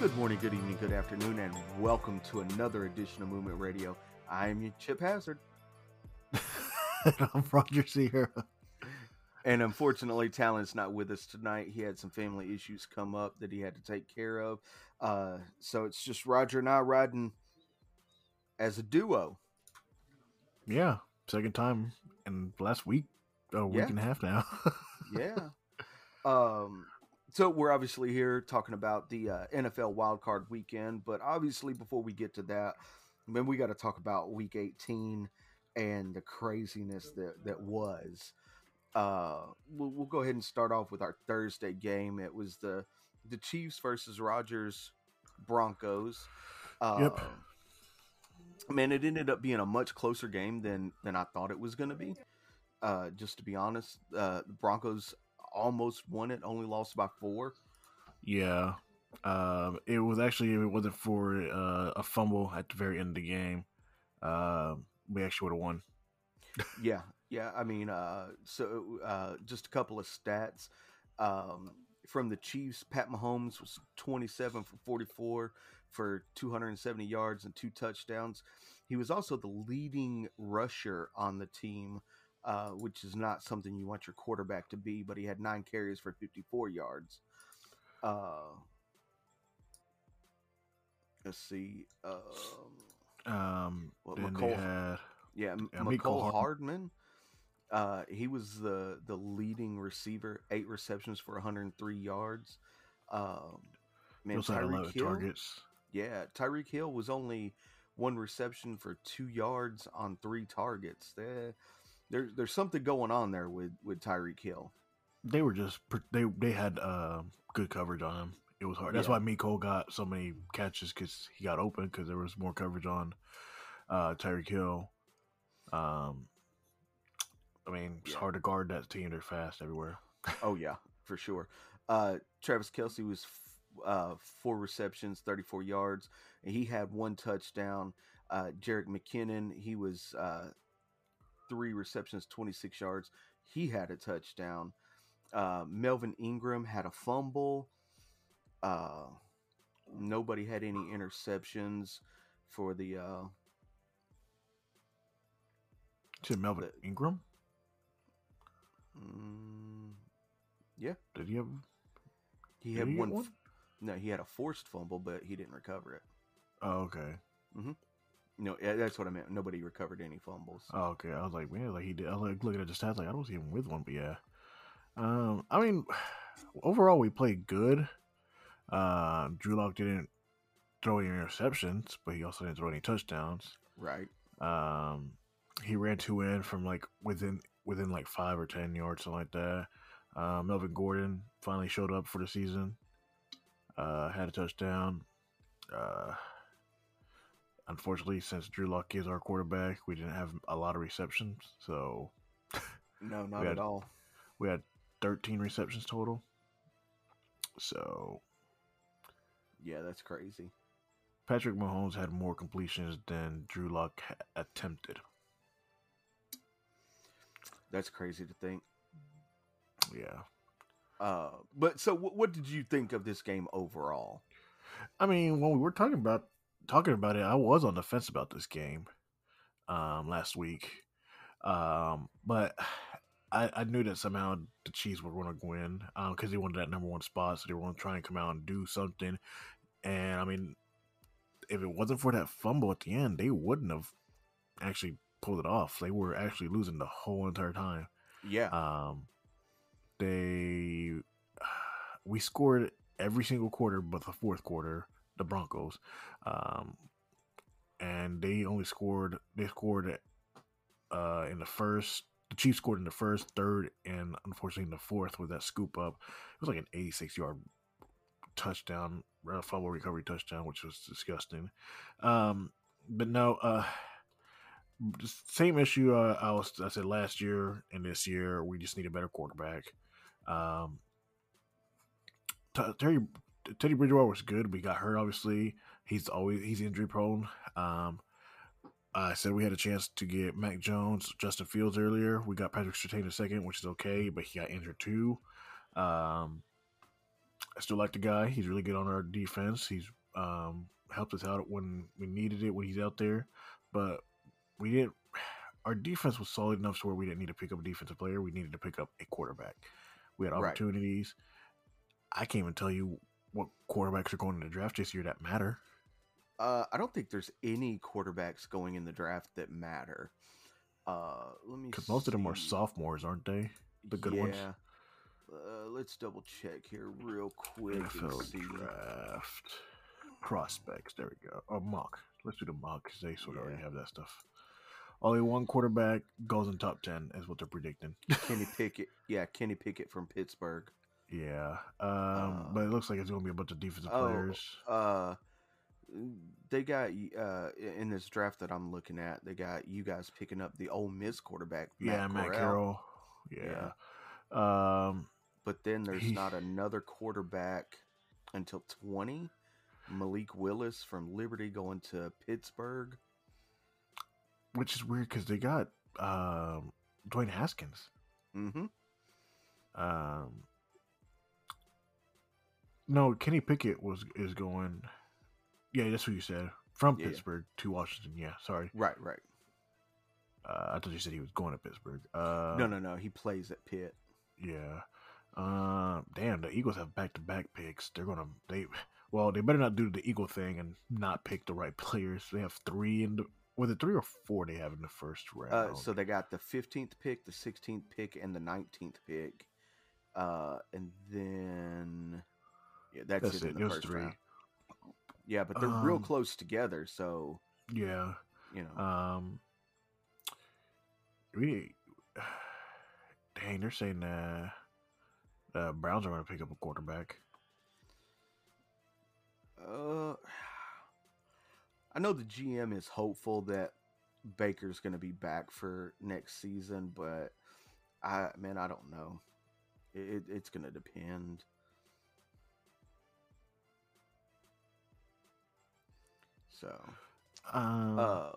Good morning, good evening, good afternoon, and welcome to another edition of Movement Radio. I am your Chip Hazard. I'm Roger Sierra. And unfortunately, Talon's not with us tonight. He had some family issues come up that he had to take care of. Uh, so it's just Roger and I riding as a duo. Yeah, second time in last week, a week Yeah. and a half now. Yeah. um, so we're obviously here talking about the uh, NFL wildcard weekend, but obviously before we get to that, then we got to talk about Week 18 and the craziness that that was. Uh, we'll, we'll go ahead and start off with our Thursday game. It was the the Chiefs versus Rogers Broncos. Uh, Yep. Man, it ended up being a much closer game than than I thought it was going to be. Uh, just to be honest, uh, the Broncos almost won it, only lost by four. yeah, um, it was actually if it wasn't for uh, a fumble at the very end of the game, uh, we actually would have won. Yeah, yeah. I mean, uh, so uh, just a couple of stats um, from the Chiefs. Pat Mahomes was 27 for 44 for 270 yards and two touchdowns. He was also the leading rusher on the team, uh, which is not something you want your quarterback to be. But he had nine carries for 54 yards. Uh, let's see. Um, Um, Well, Mecole- had Yeah, Yeah, Mecole Hardman. Uh, he was the the leading receiver, eight receptions for 103 yards. Um, man, Tyreek Hill. targets. Yeah, Tyreek Hill was only one reception for two yards on three targets. There, there there's something going on there with with Tyreek Hill. They were just they they had uh, good coverage on him. It was hard. That's Yeah. why Miko got so many catches because he got open because there was more coverage on uh, Tyreek Hill. Um, I mean, it's Yeah. hard to guard that team. They're fast everywhere. Oh yeah, for sure. Uh, Travis Kelce was f- uh, four receptions, 34 yards, and he had one touchdown. Uh, Jerick McKinnon, he was uh, three receptions, 26 yards. He had a touchdown. Uh, Melvin Ingram had a fumble. Uh, nobody had any interceptions for the. Uh, To Melvin The- Ingram, mm, yeah, did he have? he had he one. one? no, he had a forced fumble, but he didn't recover it. Oh, okay. No, yeah, that's what I meant. Nobody recovered any fumbles. Oh, okay. I was like, man, like he did. I like looking at the stats, like I don't see him with one, but yeah. Um, I mean, overall we played good. Uh, Drew Lock didn't throw any interceptions, but he also didn't throw any touchdowns. Right. Um, he ran two in from like within within like five or ten yards, something like that. Uh, Melvin Gordon finally showed up for the season. Uh, had a touchdown. Uh, unfortunately, since Drew Luck is our quarterback, we didn't have a lot of receptions, so No, not We at all. we had 13 receptions total. So Yeah, that's crazy. Patrick Mahomes had more completions than Drew Luck ha- attempted. That's crazy to think. Yeah. Uh, but so what, what did you think of this game overall? I mean, when we were talking about talking about it, I was on the fence about this game um, last week, um, but I, I knew that somehow the Chiefs were going to win because they wanted that number one spot, so they were going to try and come out and do something. And I mean, if it wasn't for that fumble at the end, they wouldn't have actually pulled it off. They were actually losing the whole entire time. Yeah, Um, they we scored every single quarter, but the fourth quarter, the Broncos, um, and they only scored. They scored uh, in the first. The Chiefs scored in the first, third, and unfortunately in the fourth with that scoop up. It was like an 86 yard touchdown, fumble recovery touchdown, which was disgusting. Um, but no, uh, same issue uh, I was I said last year and this year. We just need a better quarterback. Um, Terry Teddy Bridgewater was good. We got hurt. Obviously, he's always he's injury prone. Um, I said we had a chance to get Mac Jones, Justin Fields earlier. We got Patrick Surtain a second, which is okay, but he got injured too. Um, I still like the guy. He's really good on our defense. He's um, helped us out when we needed it when he's out there. But we didn't. Our defense was solid enough to where we didn't need to pick up a defensive player. We needed to pick up a quarterback. We had Right. opportunities. I can't even tell you what quarterbacks are going in the draft this year that matter. Uh, I don't think there's any quarterbacks going in the draft that matter. Uh, let me Because most of them are sophomores, aren't they? the good ones? Yeah. Uh, let's double check here real quick NFL see. draft prospects. There we go. Or mock. Let's do the mock because they sort of already have that stuff. Only one quarterback goes in top ten is what they're predicting. Kenny Pickett. Yeah, Kenny Pickett from Pittsburgh. Yeah, um, but it looks like it's going to be a bunch of defensive oh, players. Uh, they got uh in this draft that I'm looking at. They got you guys picking up the Ole Miss quarterback. yeah, Matt Corral. Carroll. Yeah. Um, But then there's He- not another quarterback until 20. Malik Willis from Liberty going to Pittsburgh. which is weird because they got um, Dwayne Haskins. Mm-hmm. Um, no, Kenny Pickett was is going. Yeah, that's what you said. From Yeah. Pittsburgh to Washington. Yeah, sorry. Right, right. Uh, I thought you said he was going to Pittsburgh. Uh, no, no, no. He plays at Pitt. Yeah. Uh, damn, the Eagles have back to back picks. They're gonna they well, they better not do the Eagle thing and not pick the right players. They have three in the was it three or four they have in the first round? Uh, so they got the 15th pick, the 16th pick, and the 19th pick. Uh, and then yeah, that's, That's it, in it. the Those first three. round. Yeah, but they're real Um, close together, so yeah. you know. Um we dang, they're saying uh uh Browns are gonna pick up a quarterback. Uh, I know the GM is hopeful that Baker's going to be back for next season, but I man, I don't know. It, it, it's going to depend. So, Um uh,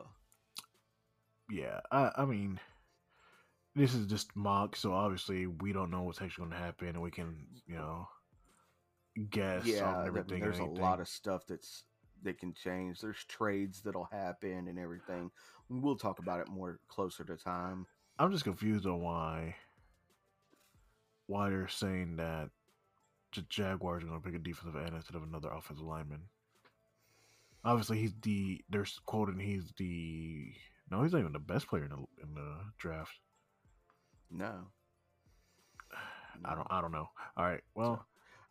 yeah, I I mean this is just mock, so obviously we don't know what's actually gonna happen and we can, you know, guess yeah, on everything. there's a lot of stuff that's that can change. There's trades that'll happen and everything. We'll talk about it more closer to time. I'm just confused on why why they're saying that the Jaguars are going to pick a defensive end instead of another offensive lineman. Obviously, he's the they're quoting he's the no, he's not even the best player in the in the draft. No, I don't I don't know. All right, well,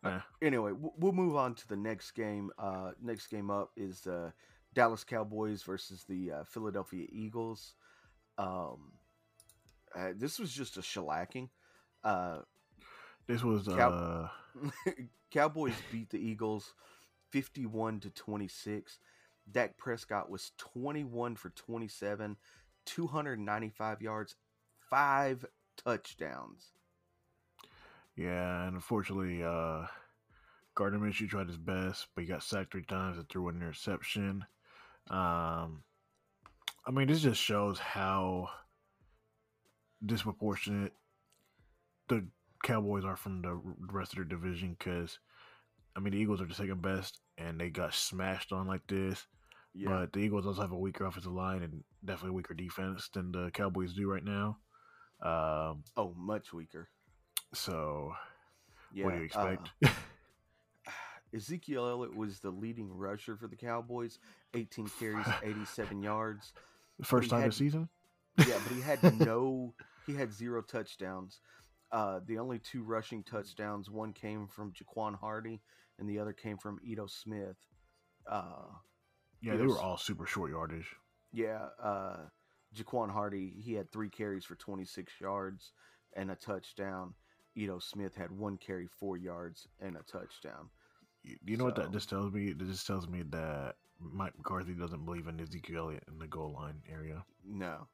eh, anyway, we'll move on to the next game. Uh, next game up is the Dallas Cowboys versus the uh, Philadelphia Eagles. Um, uh, this was just a shellacking. Uh, this was Cow- uh Cowboys beat the Eagles 51 to 26. Dak Prescott was 21 for 27, 295 yards, five touchdowns. yeah, and unfortunately, uh, Gardner Minshew tried his best, but he got sacked three times and threw an interception. Um, I mean, this just shows how disproportionate the Cowboys are from the rest of their division. Because, I mean, the Eagles are the second best, and they got smashed on like this. Yeah, But the Eagles also have a weaker offensive line and definitely weaker defense than the Cowboys do right now. Um, oh, much weaker. so, Yeah, what do you uh, expect? Ezekiel Elliott was the leading rusher for the Cowboys, 18 carries, 87 yards. First time had- this season? Yeah, but he had no, he had zero touchdowns. Uh, the only two rushing touchdowns, one came from Jaquan Hardy, and the other came from Ito Smith. Uh, Yeah, they was- were all super short yardage. yeah, uh, Jaquan Hardy, he had three carries for 26 yards and a touchdown. Ito Smith had one carry, four yards, and a touchdown. You, you know what So- that just tells me? That just tells me that Mike McCarthy doesn't believe in Ezekiel Elliott in the goal line area, No,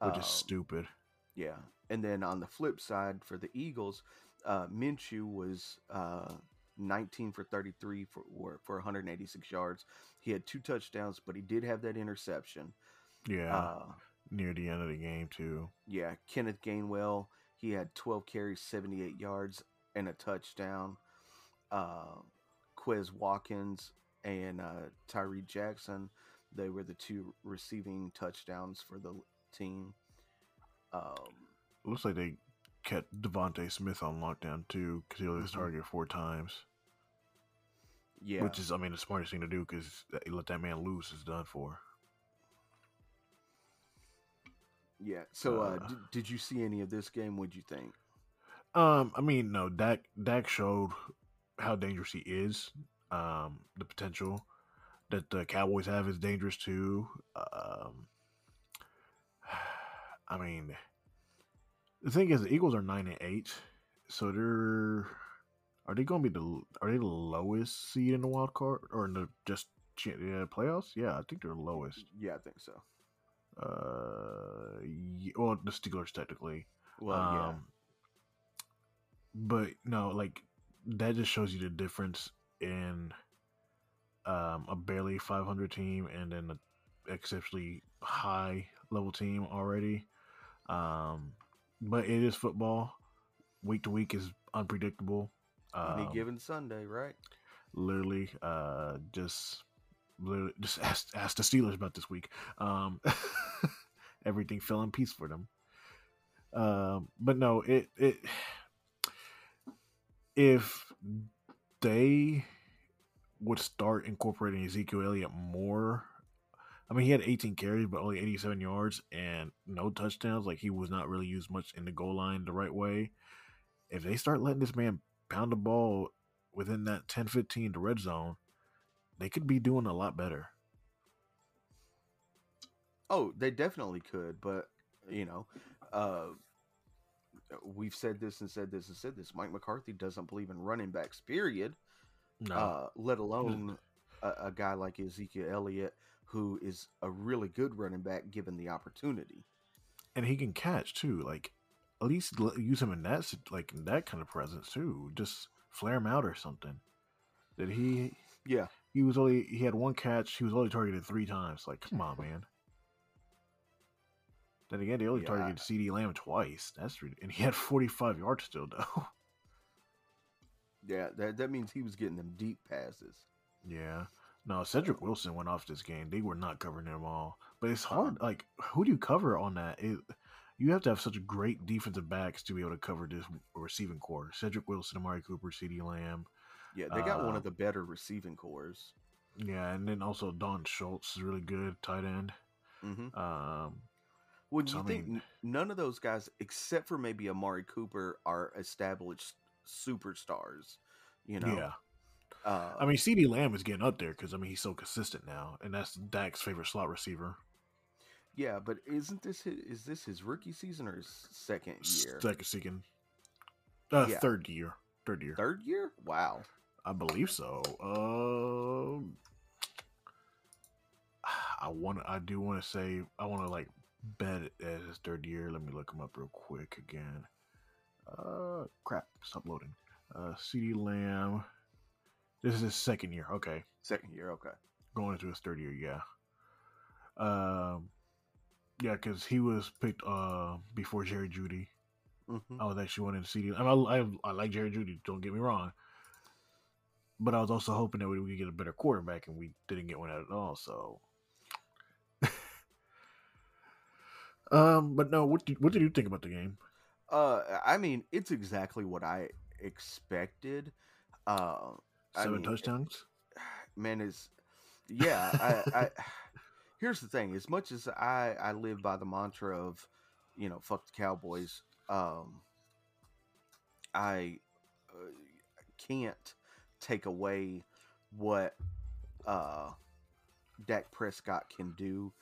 which Uh, is stupid. Yeah, and then on the flip side for the Eagles, uh, Minshew was uh, 19 for 33 for for 186 yards. He had two touchdowns, but he did have that interception. Yeah, Uh, near the end of the game too. yeah, Kenneth Gainwell, he had 12 carries, 78 yards, and a touchdown. uh, Quez Watkins and uh, Tyree Jackson. They were the two receiving touchdowns for the team. Um, Looks like they kept DeVonta Smith on lockdown too because he only Mhm. targeted four times. yeah, Which is, I mean, the smartest thing to do because he let that man loose is done for. yeah. So, uh, uh, did, did you see any of this game? What'd you think? Um, I mean, no, Dak Dak showed how dangerous he is. Um, the potential that the Cowboys have is dangerous too. Um, I mean, the thing is, the Eagles are nine and eight, so they're are they going to be the are they the lowest seed in the wild card or in the just yeah, playoffs? Yeah, I think they're the lowest. Yeah, I think so. Uh, ye- well, the Steelers technically. Well, Um, But no, like that just shows you the difference in um, a barely 500 team and then an exceptionally high level team already. Um, but it is football. Week to week is unpredictable. Any Um, given Sunday, right? literally, uh, just literally just ask ask the Steelers about this week. Um, everything fell in peace for them. Um, but no, it it if they would start incorporating Ezekiel Elliott more. I mean, he had 18 carries, but only 87 yards and no touchdowns. Like he was not really used much in the goal line the right way. If they start letting this man pound the ball within that 10 15 to red zone, they could be doing a lot better. Oh, they definitely could, but you know, uh, we've said this and said this and said this. Mike McCarthy doesn't believe in running backs, period. No, Uh, let alone a, a guy like Ezekiel Elliott, who is a really good running back given the opportunity. and he can catch too. Like at least use him in that like in that kind of presence too. Just flare him out or something. Did he? Yeah, He was only he had one catch. He was only targeted three times. Like, come on, man. Then again, they only Yeah. targeted CeeDee Lamb twice. That's and he had forty five yards still though. yeah, that that means he was getting them deep passes. yeah. No, Cedric Wilson went off this game. They were not covering him all. But it's hard. Like, who do you cover on that? It, you have to have such great defensive backs to be able to cover this receiving corps. Cedric Wilson, Amari Cooper, CeeDee Lamb. Yeah, they got one Uh, of the better receiving corps. Yeah, and then also Don Schultz is really good, tight end. hmm Um, Well, So, you I think mean- none of those guys, except for maybe Amari Cooper, are established superstars. You know, yeah. Uh, I mean, CeeDee Lamb is getting up there because I mean he's so consistent now, and that's Dak's favorite slot receiver. yeah, but isn't this his, is this his rookie season or his second year? Second, second, uh, Yeah. third year, third year, Third year? Wow. I believe so. Um, I want, I do want to say, I want to like bet it as his third year. Let me look him up real quick again. Uh, crap, stop loading. Uh, CeeDee Lamb. This is his second year. Okay, Second year, okay. going into his third year. Yeah. Um, yeah, because he was picked uh before Jerry Jeudy. hmm I was actually wanting to see. I, mean, I, I I like Jerry Jeudy. Don't get me wrong. But I was also hoping that we would get a better quarterback, and we didn't get one at all. So, um, but no. What did, what did you think about the game? Uh, I mean, it's exactly what I expected. Uh, I Seven mean, touchdowns. man is yeah I, I here's the thing as much as i i live by the mantra of you know fuck the cowboys um i uh, can't take away what uh Dak Prescott can do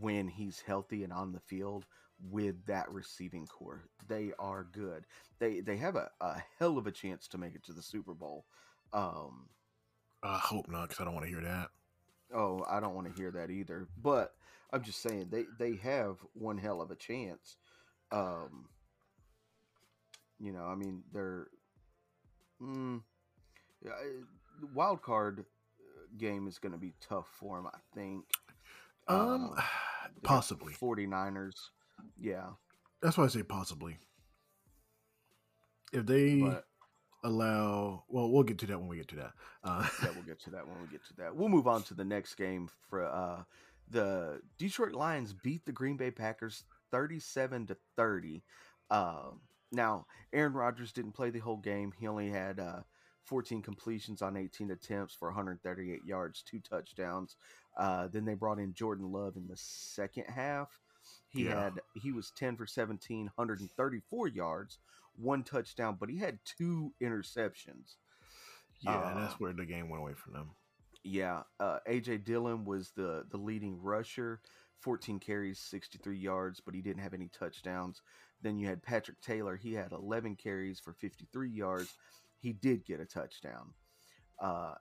when he's healthy and on the field with that receiving corps. They are good. They they have a, a hell of a chance to make it to the Super Bowl. Um I hope not, because I don't want to hear that. Oh, I don't want to hear that either. But I'm just saying they they have one hell of a chance. Um, you know, I mean, they're mm, yeah, wild card uh, game is going to be tough for them. I think. Um, Uh, possibly. 49ers. Yeah, That's why I say possibly. If they but allow. Well, we'll get to that when we get to that. Uh, yeah, we'll get to that when we get to that. We'll move on to the next game. For uh, the Detroit Lions beat the Green Bay Packers thirty-seven to thirty. Uh, now, Aaron Rodgers didn't play the whole game. He only had uh, 14 completions on 18 attempts for 138 yards, two touchdowns. Uh, then they brought in Jordan Love in the second half. He yeah. had he was 10 for 17, 134 yards, one touchdown, but he had two interceptions. Yeah, uh, that's where the game went away from them. Yeah, uh, AJ Dillon was the the leading rusher, 14 carries, 63 yards, but he didn't have any touchdowns. Then you had Patrick Taylor. He had 11 carries for 53 yards. He did get a touchdown. Uh,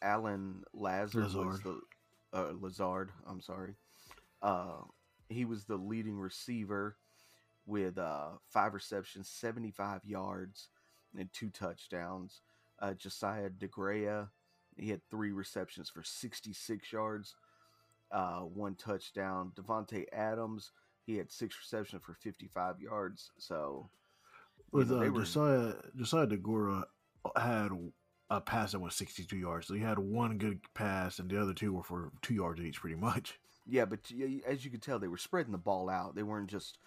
Allen Lazard Lazard. was the uh, Lazard. I'm sorry. Uh, he was the leading receiver with uh, five receptions, 75 yards, and two touchdowns. Uh, Josiah DeGuara, he had three receptions for 66 yards, uh, one touchdown. Davante Adams, he had six receptions for 55 yards. So, with know, uh, were... Josiah Josiah DeGuara had a pass that went 62 yards. So he had one good pass, and the other two were for two yards each, pretty much. Yeah, but as you could tell, they were spreading the ball out. They weren't just,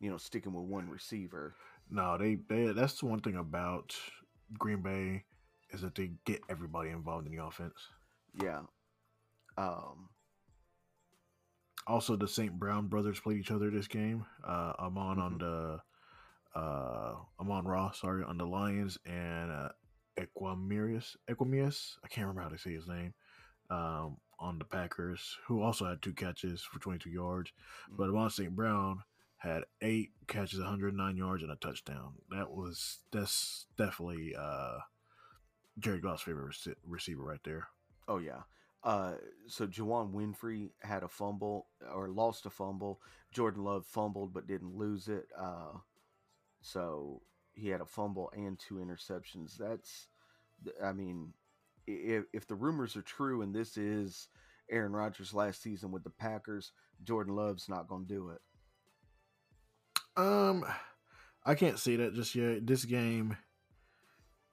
you know, sticking with one receiver. No, they, they that's the one thing about Green Bay is that they get everybody involved in the offense. Yeah. Um. Also, the St. Brown brothers played each other this game. Uh, Amon mm-hmm. on the uh, Amon-Ra, sorry, on the Lions, and uh, Equanimeous, Equanimeous, I can't remember how to say his name, um, on the Packers, who also had two catches for 22 yards. Mm-hmm. But Amon St. Brown had eight catches, 109 yards, and a touchdown. That was that's definitely uh, Jared Goff's favorite rec- receiver right there. Oh yeah. Uh, so Juwann Winfree had a fumble or lost a fumble. Jordan Love fumbled but didn't lose it. Uh, so he had a fumble and two interceptions. That's, I mean, if, if the rumors are true and this is Aaron Rodgers' last season with the Packers, Jordan Love's not going to do it. Um, I can't say that just yet. This game,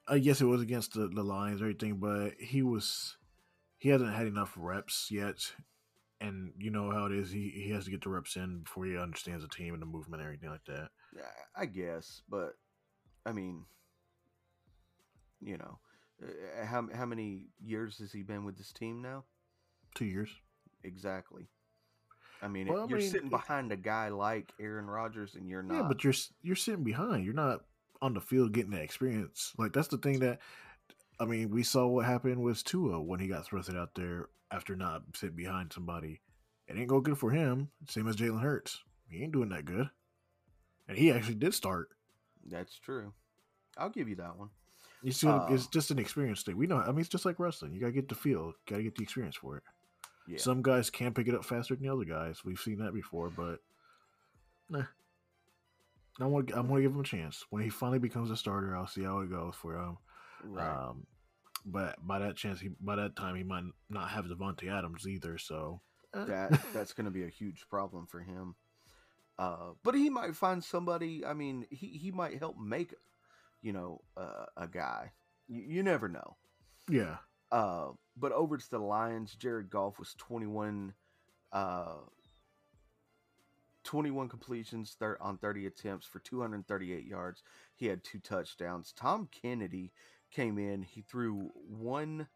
I guess it was against the, the Lions or anything, but he was he hasn't had enough reps yet. And you know how it is. He he has to get the reps in before he understands the team and the movement and everything like that. I guess, but I mean, you know, uh, how how many years has he been with this team now? Two years. Exactly. I mean, well, you're I mean, sitting behind a guy like Aaron Rodgers, and you're not. Yeah, but you're you're sitting behind. You're not on the field getting that experience. Like that's the thing that, I mean, we saw what happened with Tua when he got thrusted out there after not sitting behind somebody. It ain't go good for him. Same as Jalen Hurts. He ain't doing that good and he actually did start. That's true. I'll give you that one. You see, uh, it's just an experience thing. We know. I mean, it's just like wrestling. You gotta get the feel. Gotta get the experience for it. Yeah. Some guys can pick it up faster than the other guys. We've seen that before, but nah. I want. I'm gonna give him a chance. When he finally becomes a starter, I'll see how it goes for him. Right. Um, but by that chance, he by that time he might not have Davante Adams either. So eh. that that's going to be a huge problem for him. Uh, but he might find somebody. I mean, he he might help make, you know, uh, a guy. You, you never know. Yeah. Uh, but over to the Lions, Jared Goff was 21, uh, 21 completions thir- on 30 attempts for 238 yards. He had two touchdowns. Tom Kennedy came in. He threw one,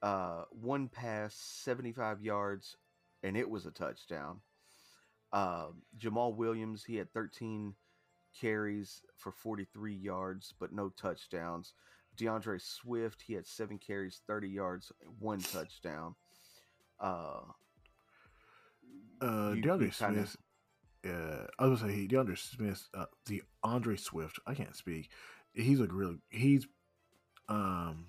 uh, one pass, 75 yards, and it was a touchdown. Uh, Jamaal Williams, he had 13 carries for 43 yards, but no touchdowns. D'Andre Swift, he had seven carries, 30 yards, one touchdown. Uh, uh, DeAndre Smith. Uh, I was gonna say he DeAndre Smith, uh, the Andre Swift. I can't speak. He's a really he's um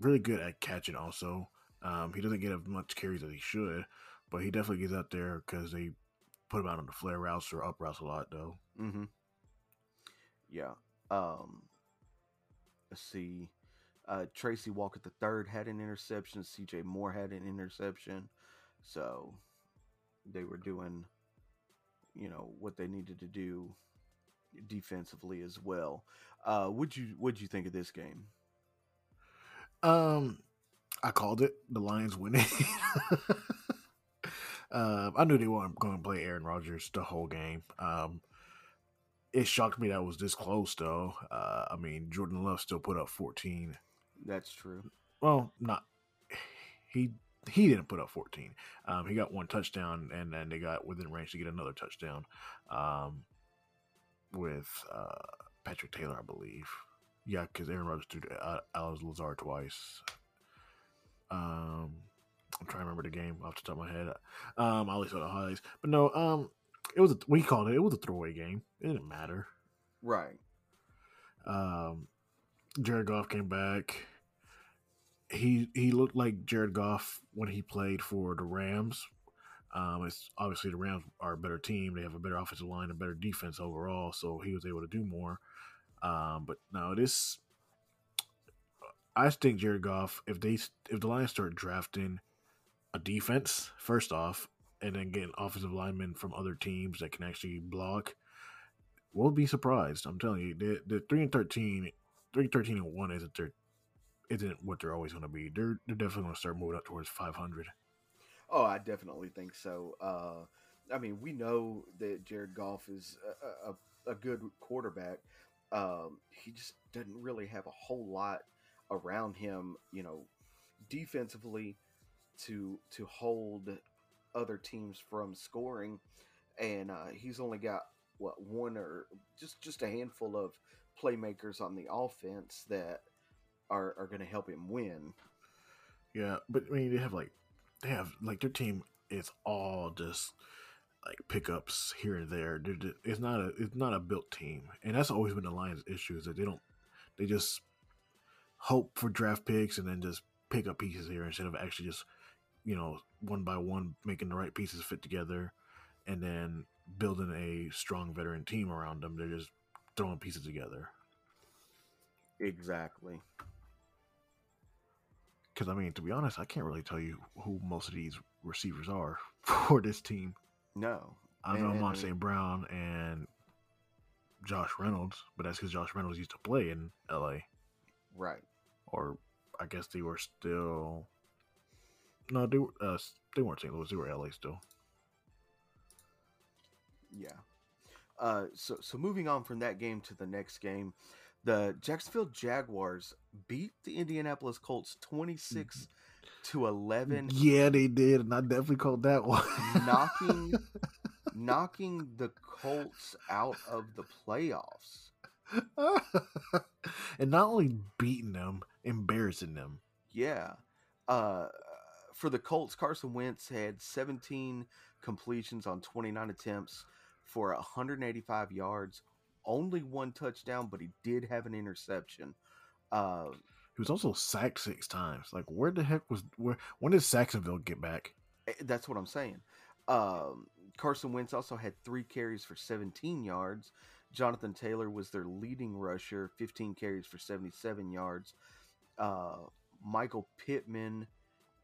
really good at catching. Also, um, he doesn't get as much carries as he should, but he definitely gets out there because they put him out on the flare routes or up routes a lot, though. Mm-hmm. Yeah. Um. See. Uh, Tracy Walker the third had an interception. C.J. Moore had an interception. So they were doing, you know, what they needed to do defensively as well. Uh, would you would you think of this game? Um, I called it the Lions winning. um, I knew they weren't going to play Aaron Rodgers the whole game. Um, it shocked me that was this close, though. Uh, I mean, Jordan Love still put up 14. That's true. Well, not he. He didn't put up 14. Um, he got one touchdown, and then they got within range to get another touchdown um, with uh, Patrick Taylor, I believe. Yeah, because Aaron Rodgers threw uh, Alex Lazard twice. Um, I'm trying to remember the game off the top of my head. Um, I only saw the highlights, but no. Um, it was a, we called it. It was a throwaway game. It didn't matter. Right. Um, Jared Goff came back. He he looked like Jared Goff when he played for the Rams. Um, it's obviously the Rams are a better team. They have a better offensive line, a better defense overall. So he was able to do more. Um, but no, this I think Jared Goff, if they if the Lions start drafting a defense first off, and then getting offensive linemen from other teams that can actually block, we'll be surprised. I'm telling you, the the three and 13, 3 13 and one isn't their isn't what they're always going to be. They're they're definitely going to start moving up towards 500. Oh, I definitely think so. Uh, I mean, we know that Jared Goff is a, a, a good quarterback. Um, he just doesn't really have a whole lot around him, you know, defensively to to hold other teams from scoring, and uh, he's only got what one or just just a handful of playmakers on the offense that are are going to help him win. Yeah, but I mean, they have like they have like their team is all just like pickups here and there. Just, it's not a it's not a built team, and that's always been the Lions' issue is that they don't they just hope for draft picks and then just pick up pieces here instead of actually just you know one by one making the right pieces fit together and then building a strong veteran team around them. They're just throwing pieces together. Exactly. Because I mean, to be honest, I can't really tell you who most of these receivers are for this team. No, I know Amon St. Brown and Josh Reynolds, but that's because Josh Reynolds used to play in L.A. Right. Or I guess they were still. No, they were. Uh, they weren't St. Louis. They were L.A. still. Yeah. Uh, so so moving on from that game to the next game, the Jacksonville Jaguars beat the Indianapolis Colts twenty six to eleven. Yeah, they did, and I definitely called that one. knocking knocking the Colts out of the playoffs. and not only beating them, embarrassing them. Yeah. Uh, for the Colts, Carson Wentz had 17 completions on 29 attempts for 185 yards, only one touchdown, but he did have an interception. Uh, he was also sacked six times. Like, where the heck was where? When did Sacksonville get back? Eh, that's what I'm saying. Um, Carson Wentz also had three carries for 17 yards. Jonathan Taylor was their leading rusher, 15 carries for 77 yards. Uh, Michael Pittman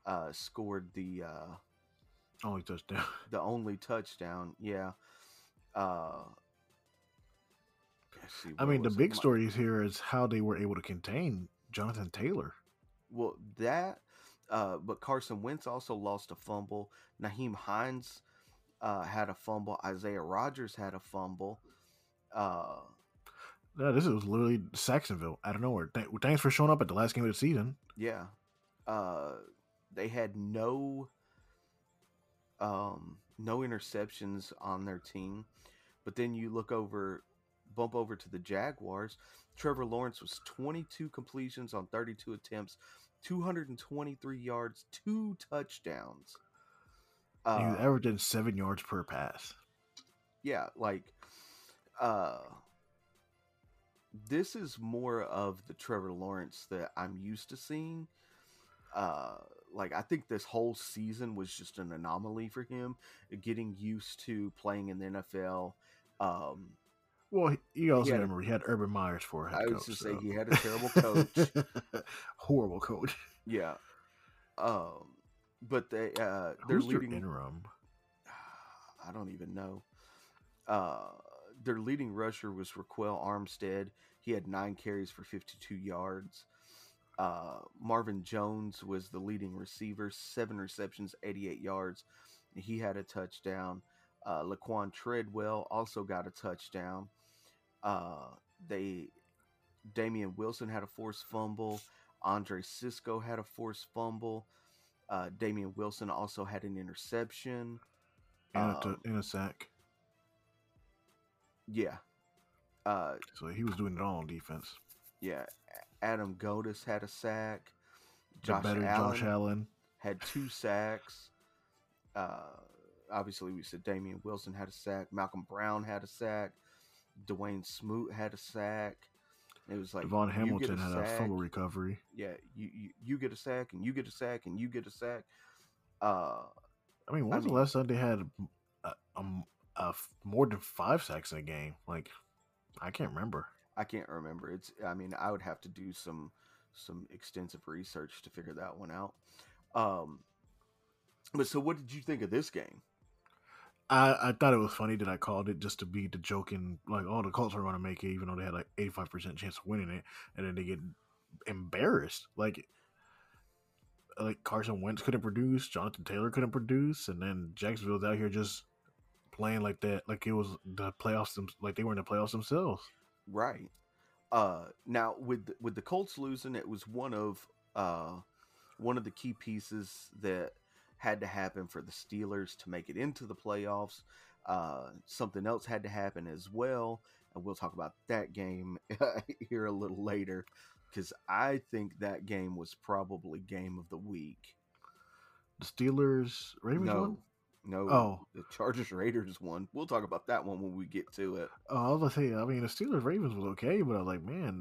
uh, scored the uh, only touchdown. The only touchdown, yeah. Uh, see, I mean, the big story here is how they were able to contain Jonathan Taylor. Well, that, uh, but Carson Wentz also lost a fumble. Nyheim Hines uh, had a fumble. Isaiah Rogers had a fumble. Uh, yeah, this was literally Sacksonville out of nowhere. Th- thanks for showing up at the last game of the season. Yeah, uh, they had no, um, no interceptions on their team. But then you look over, bump over to the Jaguars. Trevor Lawrence was 22 completions on 32 attempts, 223 yards, two touchdowns. Uh, he averaging seven yards per pass. Yeah, like uh this is more of the Trevor Lawrence that I'm used to seeing. Uh like I think this whole season was just an anomaly for him, getting used to playing in the NFL. Um well, you also he remember he had Urban Meyers for head coach. I was to so. say he had a terrible coach, horrible coach. Yeah, um, but they uh, they're Who's leading interim. I don't even know. Uh, their leading rusher was Ryquell Armstead. He had nine carries for 52 yards. Uh, Marvin Jones was the leading receiver, seven receptions, 88 yards. He had a touchdown. Uh, Laquan Treadwell also got a touchdown. Uh, they Damien Wilson had a forced fumble. Andre Cisco had a forced fumble. Uh, Damien Wilson also had an interception. And, a, Um, t- and a sack. Yeah. Uh, So he was doing it all on defense. yeah. Adam Gotsis had a sack. Josh better Allen Josh Allen. had two sacks. Uh, obviously, we said Damien Wilson had a sack. Malcolm Brown had a sack. Dawuane Smoot had a sack. It was like DaVon Hamilton get had a sack, fumble recovery. Yeah, you, you you get a sack and you get a sack and you get a sack. Uh, I mean, when's mean- the last time they had a, a, a more than five sacks in a game? Like, I can't remember. I can't remember. It's. I mean, I would have to do some some extensive research to figure that one out. Um, but so, what did you think of this game? I, I thought it was funny that I called it just to be the joking, like, oh, the Colts are going to make it, even though they had like 85% chance of winning it. And then they get embarrassed. Like, like Carson Wentz couldn't produce, Jonathan Taylor couldn't produce, and then Jacksonville's out here just playing like that, like it was the playoffs, like they were in the playoffs themselves. Right. Uh, now with the- with the Colts losing, it was one of uh, one of the key pieces that had to happen for the Steelers to make it into the playoffs. Uh, something else had to happen as well, and we'll talk about that game here a little later because I think that game was probably game of the week. The Steelers, Ravens no, won? No, Oh. the Chargers Raiders one. We'll talk about that one when we get to it. Oh, I was gonna say, I mean, the Steelers Ravens was okay, but I was like, man,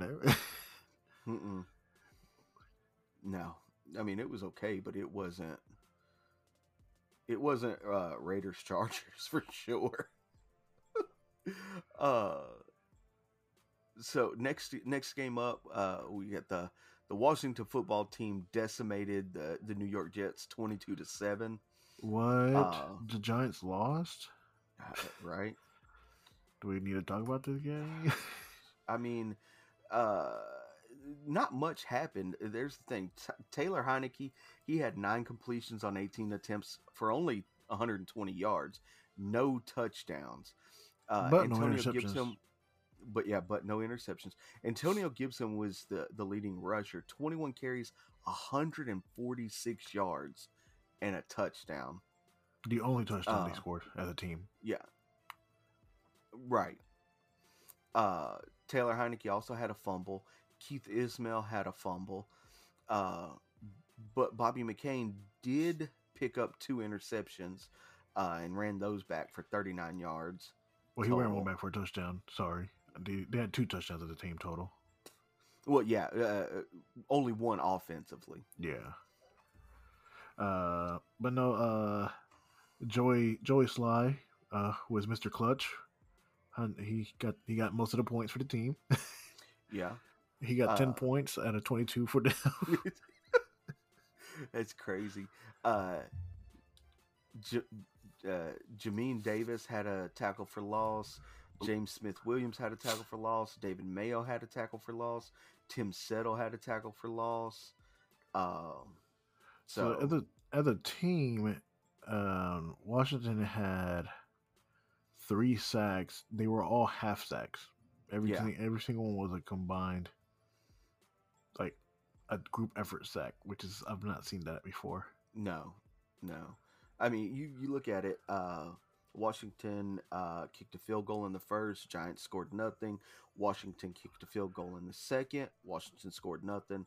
No, I mean it was okay, but it wasn't. It wasn't uh, Raiders Chargers for sure. uh, so next next game up, uh, we got the the Washington football team decimated the the New York Jets twenty two to seven. What? Uh, the Giants lost? Right. Do we need to talk about this game? I mean, uh, not much happened. There's the thing. T- Taylor Heinicke, he had nine completions on 18 attempts for only 120 yards, no touchdowns. Uh, But no interceptions. Gibson, but yeah, but no interceptions. Antonio Gibson was the the leading rusher, 21 carries, 146 yards, and a touchdown. the only touchdown they Uh, scored as a team. Yeah. Right. Uh Taylor Heinicke also had a fumble. Keith Ismael had a fumble. Uh but Bobby McCain did pick up two interceptions uh, and ran those back for 39 yards. Well, he ran one back for a touchdown. Sorry, they, they had two touchdowns as a team total. Well, yeah, uh, only one offensively. Yeah. Uh, but no. Uh, Joey Joey Slye uh was Mr. Clutch. He got he got most of the points for the team. Yeah. He got ten Uh, points out of twenty two for them. That's crazy. Uh, J- uh, Jamin Davis had a tackle for loss. James Smith Williams had a tackle for loss. David Mayo had a tackle for loss. Tim Settle had a tackle for loss. Um, So, so, as a as a team, um, Washington had three sacks. They were all half sacks. Every Yeah. every single one was a combined, like a group effort sack, which is I've not seen that before. no, no. I mean, you, you look at it. Uh, Washington uh, kicked a field goal in the first. Giants scored nothing. Washington kicked a field goal in the second. Washington scored nothing.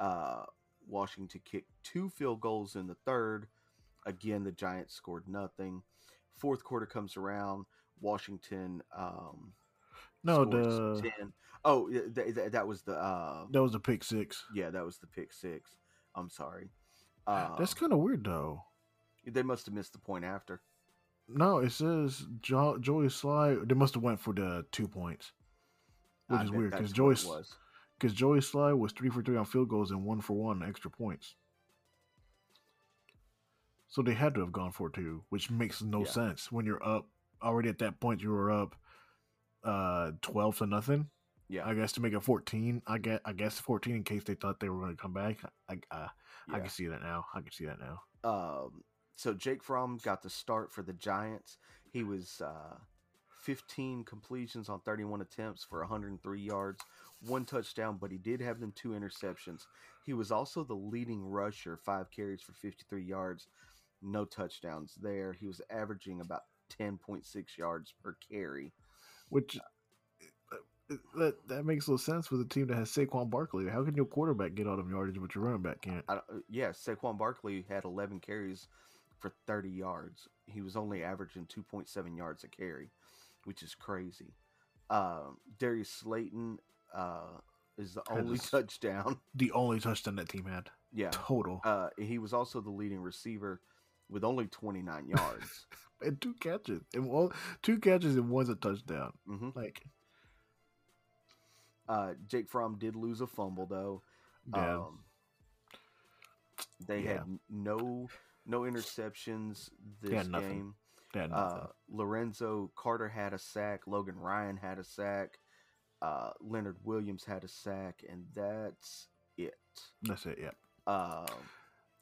Uh, Washington kicked two field goals in the third. Again, the Giants scored nothing. Fourth quarter comes around. Washington um, No, the 10. Oh, th- th- th- that was the uh, that was the pick six. yeah, that was the pick six. I'm sorry. Uh, That's kind of weird though. they must have missed the point after. No, it says jo- Joey Slye. They must have went for the two points, which I is weird because Joey was. Because Joey Slye was three for three on field goals and one for one extra points. So they had to have gone for two, which makes no Yeah. sense when you're up already at that point. You were up uh, twelve to nothing. Yeah, I guess to make it fourteen. I get. I guess fourteen in case they thought they were going to come back. I. I yeah. can see that now. I can see that now. Um, so Jake Fromm got the start for the Giants. He was uh, 15 completions on 31 attempts for 103 yards, one touchdown, but he did have them two interceptions. He was also the leading rusher, five carries for 53 yards, no touchdowns there. He was averaging about 10.6 yards per carry. Which uh, that that makes no sense with a team that has Saquon Barkley. How can your quarterback get all them yardage, but your running back can't? I, yeah, Saquon Barkley had 11 carries for 30 yards. He was only averaging 2.7 yards a carry, which is crazy. Um, Darius Slayton uh, is the only touchdown. The only touchdown that team had Yeah. total Uh, he was also the leading receiver with only 29 yards. and two catches and one, two catches and one's a touchdown. hmm Like Uh, Jake Fromm did lose a fumble though. yeah, Um, they Yeah. had no no interceptions this game. Uh, Lorenzo Carter had a sack. Logan Ryan had a sack. Uh, Leonard Williams had a sack, and that's it. That's it. Yeah, Um,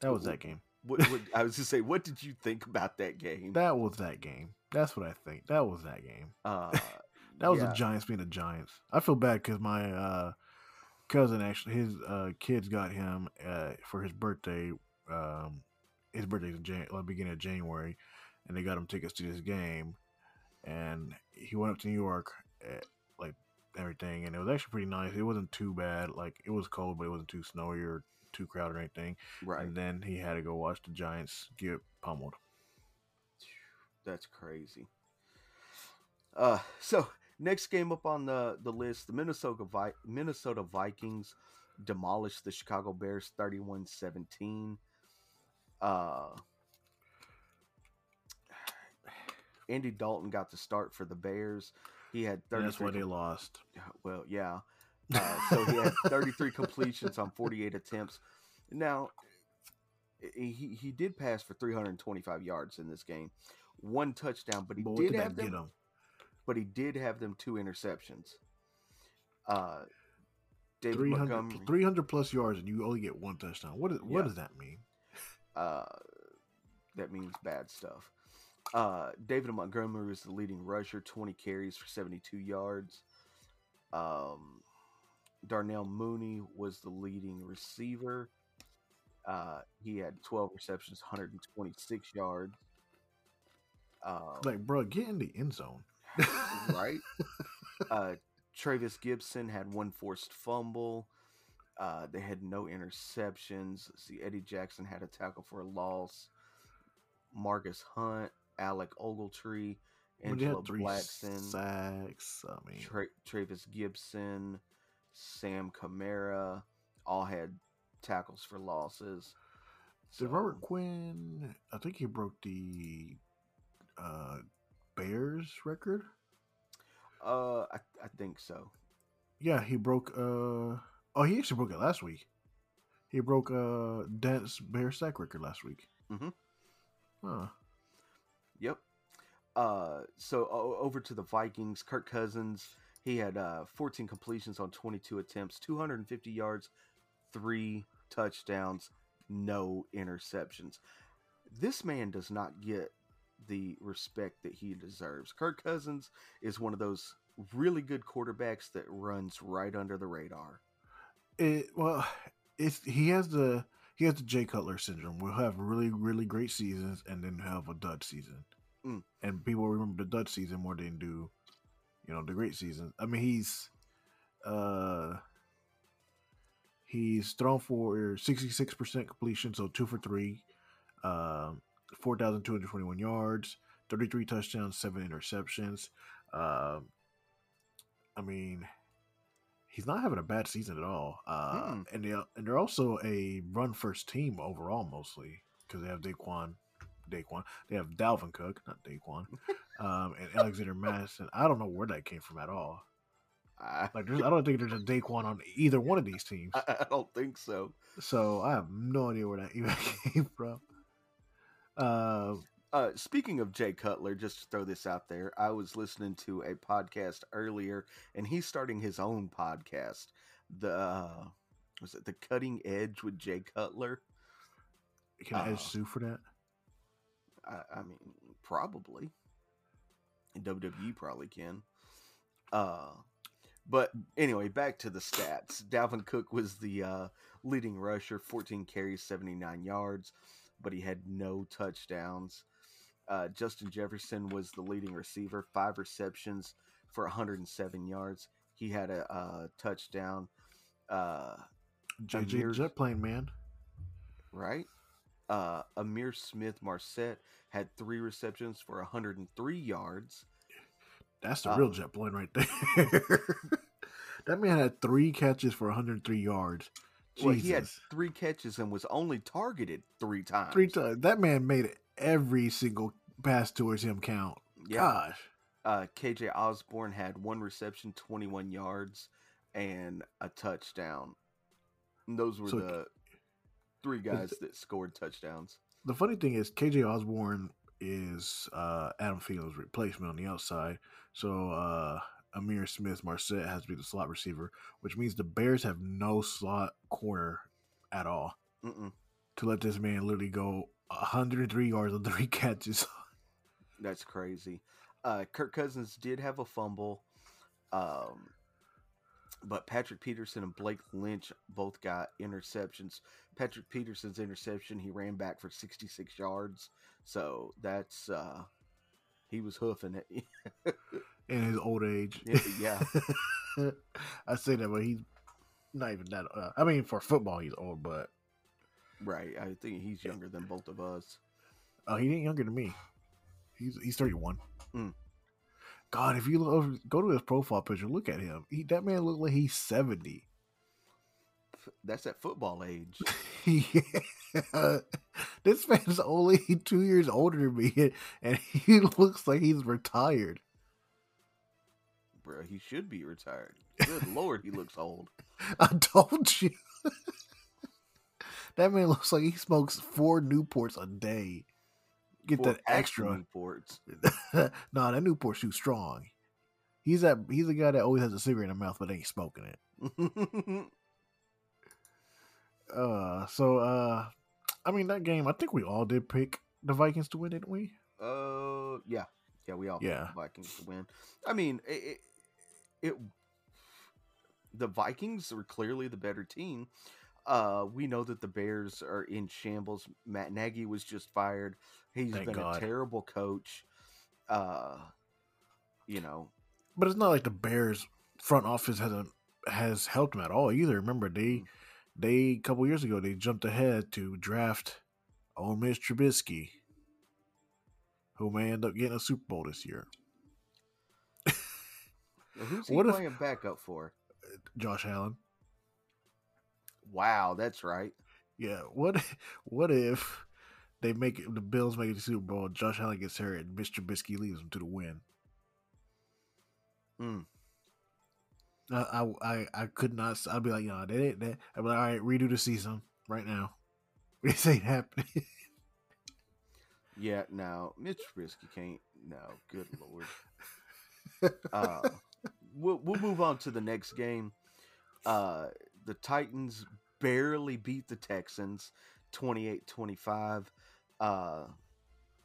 that was that game. what, what, I was just say, what did you think about that game? That was that game. That's what I think. That was that game. uh, That was yeah, the Giants being the Giants. I feel bad because my uh, cousin actually, his uh, kids got him uh, for his birthday. Um, his birthday's in Jan- beginning of January, and they got him tickets to this game. And he went up to New York, at, like everything, and it was actually pretty nice. It wasn't too bad. Like it was cold, but it wasn't too snowy or too crowded or anything. right. And then he had to go watch the Giants get pummeled. That's crazy. Uh, so next game up on the the list, the Minnesota Vi- Minnesota Vikings demolished the Chicago Bears 31-17. Uh Andy Dalton got the start for the Bears. He had 33 that's why they com- lost. well, yeah. Uh, so he had 33 completions on 48 attempts. Now, he he did pass for 325 yards in this game, one touchdown, but he But did did have them. get him? But he did have them two interceptions. Uh, David 300, Montgomery. 300 plus yards and you only get one touchdown. What, is, what Yeah. does that mean? Uh, that means bad stuff. Uh, David Montgomery was the leading rusher, 20 carries for 72 yards. Um, Darnell Mooney was the leading receiver. Uh, he had 12 receptions, 126 yards. Um, Like, bro, get in the end zone. right? uh, Trevis Gipson had one forced fumble. Uh, they had no interceptions. Let's see, Eddie Jackson had a tackle for a loss. Margus Hunt, Alec Ogletree, Angelo Blackson, sacks. I mean, Tra- Trevis Gipson, Sam Kamara, all had tackles for losses. did Robert Quinn? I think he broke the uh, Bears record. Uh, I, I think so. Yeah, he broke. Uh, oh, he actually broke it last week. He broke uh Dent's Bear sack record last week. Mhm. Huh. Uh, so over to the Vikings. Kirk Cousins. He had uh, 14 completions on 22 attempts, 250 yards, three touchdowns, no interceptions. This man does not get the respect that he deserves. Kirk Cousins is one of those really good quarterbacks that runs right under the radar. It well, it's he has the he has the Jay Cutler syndrome. We'll have really really great seasons and then have a dud season, Mm. and people remember the dud season more than do, you know, the great season. I mean, he's uh he's thrown for sixty six percent completion, so two for three, um, four thousand two hundred twenty one yards, thirty three touchdowns, seven interceptions. Um, I mean, he's not having a bad season at all. Uh, Mm-mm. and they and they're also a run first team overall mostly because they have Daquan, Daquan. They have Dalvin Cook, not Daquan, um, and Alexander Mattison. I don't know where that came from at all. I, Like, there's, I don't think there's a Daquan on either one of these teams. I, I don't think so. So I have no idea where that even came from. Uh, Uh, speaking of Jay Cutler, just to throw this out there, I was listening to a podcast earlier, and he's starting his own podcast. The uh, was it the Cutting Edge with Jay Cutler? Can I Uh, sue for that? I, I mean, probably. WWE probably can. Uh, but anyway, back to the stats. Dalvin Cook was the uh, leading rusher, 14 carries, 79 yards, but he had no touchdowns. Uh, Justin Jefferson was the leading receiver, five receptions for 107 yards. He had a, uh touchdown. Uh, JJ Amir- Jet plane man. right? Uh, Ihmir Smith-Marsette had three receptions for 103 yards. That's the Uh, real jet plane right there. that man had three catches for 103 yards. Well, he had three catches and was only targeted three times. three times. That man made every single pass towards him count. Yeah. Gosh. Uh, KJ Osborn had one reception, 21 yards, and a touchdown. And those were So- the three guys that scored touchdowns. The funny thing is, KJ Osborn is uh, Adam Thiel's replacement on the outside. So uh, Ihmir Smith-Marsette has to be the slot receiver, which means the Bears have no slot corner at all Mm-mm. to let this man literally go 103 yards on three catches. That's crazy. Uh, Kirk Cousins did have a fumble, um, but Patrick Peterson and Blake Lynch both got interceptions. Patrick Peterson's interception, he ran back for 66 yards, so that's uh, he was hoofing it. in his old age. yeah, I say that, but he's not even that. Uh, I mean, for football, he's old, but right. I think he's younger than both of us. uh, he ain't younger than me. He's he's thirty one. Mm. God, if you look over, go to his profile picture, look at him. He, that man look like he's seventy. That's at football age. yeah. This man's only two years older than me, and he looks like he's retired. Bro, he should be retired. Good lord, he looks old. I told you. that man looks like he smokes four Newports a day. Get that extra. Newports. nah, that Newport's too strong. He's that. He's a guy that always has a cigarette in the mouth but ain't smoking it. Uh, so uh, I mean that game. I think we all did pick the Vikings to win, didn't we? Uh, yeah, yeah, we all Yeah. Vikings to win. I mean, it, it, it the Vikings were clearly the better team. Uh, we know that the Bears are in shambles. Matt Nagy was just fired. He's Thank been God. a terrible coach. Uh, you know, But it's not like the Bears front office hasn't has helped them at all either. Remember they they a couple years ago they jumped ahead to draft old Mitch Trubisky, who may end up getting a Super Bowl this year. who's he What if- playing backup for? Josh Allen. Wow, that's right. Yeah. What what if they make it, the Bills make it to the Super Bowl, Josh Allen gets hurt, and Mitch Trubisky leads them to the win? Mm. I, I I I could not. I'd be like, no, that ain't that. I'd be like, all right, redo the season right now. This ain't happening. Yeah, no, Mitch Trubisky can't. No, good lord. uh, we'll we'll move on to the next game. Uh, the Titans barely beat the Texans, 28-25. Uh,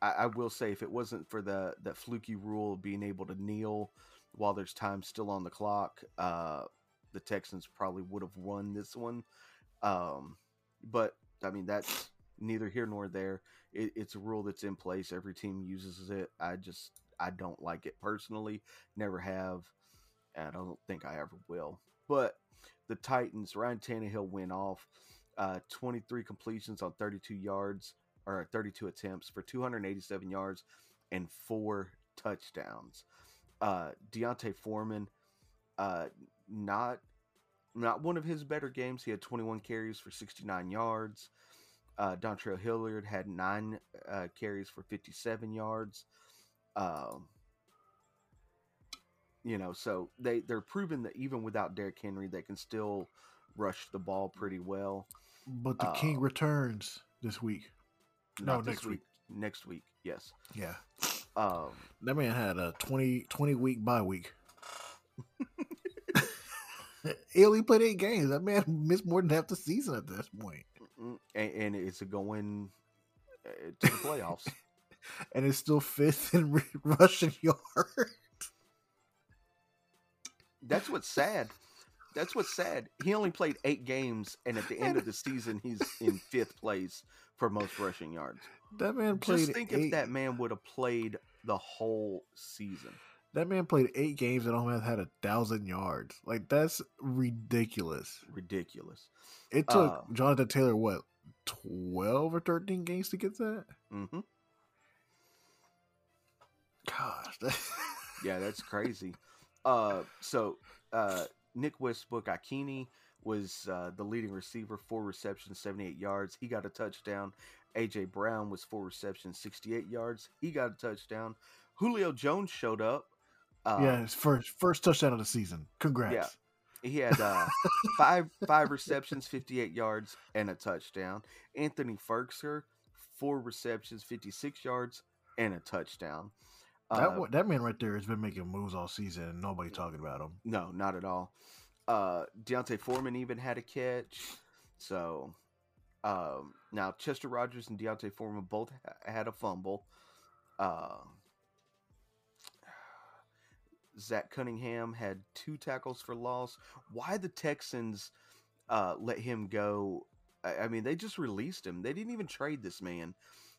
I, I will say, if it wasn't for the that fluky rule of being able to kneel while there's time still on the clock, uh, the Texans probably would have won this one. Um, but I mean, that's neither here nor there. It, it's a rule that's in place. Every team uses it. I just I don't like it personally. Never have. And I don't think I ever will. But the Titans, Ryan Tannehill went off uh, 23 completions on 32 yards or 32 attempts for 287 yards and four touchdowns. Uh, D'Onta Foreman, uh, not not one of his better games. He had 21 carries for 69 yards. Uh, Dontrell Hilliard had nine uh, carries for 57 yards. Um, you know, so they they're proving that even without Derrick Henry, they can still rush the ball pretty well. but the King Uh, returns this week. No, this next week. next week. Yes. Yeah. Um, That man had a 20, 20 week bye week. he only played eight games. That man missed more than half the season at this point. and, and it's going uh, to the playoffs. And it's still fifth in rushing yard. That's what's sad. That's what's sad. He only played eight games, and at the end of the season, he's in fifth place for most rushing yards. That man played Just think eight. if that man would have played the whole season. That man played eight games and only had a thousand yards. Like that's ridiculous. Ridiculous. It took Uh, Jonathan Taylor what twelve or thirteen games to get that. hmm Gosh, that- Yeah, that's crazy. Uh, so uh, Nick Westbrook-Ikhine was uh, the leading receiver, four receptions, 78 yards. He got a touchdown. AJ Brown was four receptions, 68 yards. He got a touchdown. Julio Jones showed up. Uh, yeah, his first first touchdown of the season. Congrats. Yeah. He had uh, five five receptions, 58 yards, and a touchdown. Anthony Firkser, four receptions, 56 yards, and a touchdown. That Uh, one- that man right there has been making moves all season and nobody talking about him. No, not at all. Uh D'Onta Foreman even had a catch. So um now Chester Rogers and D'Onta Foreman both ha- had a fumble. Uh Zach Cunningham had two tackles for loss. Why the Texans uh let him go? I, I mean, they just released him. They didn't even trade this man.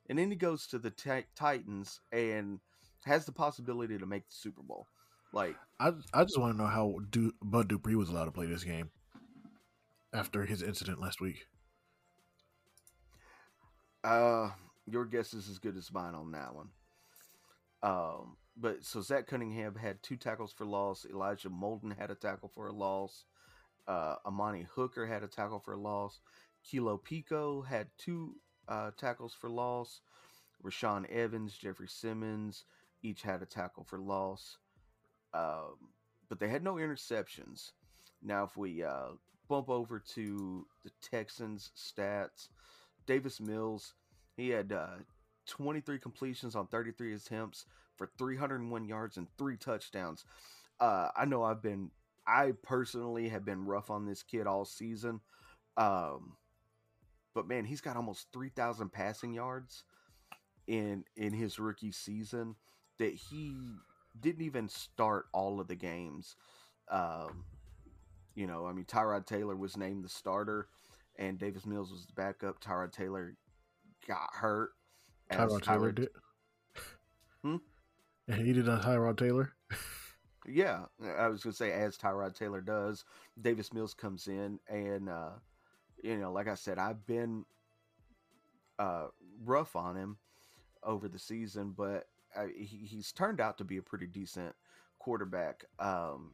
And then he goes to the Ti- Titans and has the possibility to make the Super Bowl. Like I I just want to know how du- Bud Dupree was allowed to play this game after his incident last week. Uh, your guess is as good as mine on that one. Um, but so Zach Cunningham had two tackles for loss. Elijah Molden had a tackle for a loss. Uh, Amani Hooker had a tackle for a loss. Kilo Pico had two uh, tackles for loss. Rashaan Evans, Jeffrey Simmons each had a tackle for loss. Um, but they had no interceptions. Now, if we uh, bump over to the Texans stats, Davis Mills, he had uh, 23 completions on 33 attempts for 301 yards and three touchdowns. Uh, I know I've been, I personally have been rough on this kid all season. Um, but man, he's got almost 3,000 passing yards in in his rookie season that he didn't even start all of the games. Um, you know, I mean, Tyrod Taylor was named the starter, and Davis Mills was the backup. Tyrod Taylor got hurt. Tyrod Taylor did. Hmm? He did a Tyrod Taylor. Yeah, I was gonna say as Tyrod Taylor does, Davis Mills comes in, and uh, you know, like I said, I've been uh, rough on him over the season, but I, he, he's turned out to be a pretty decent quarterback. Um,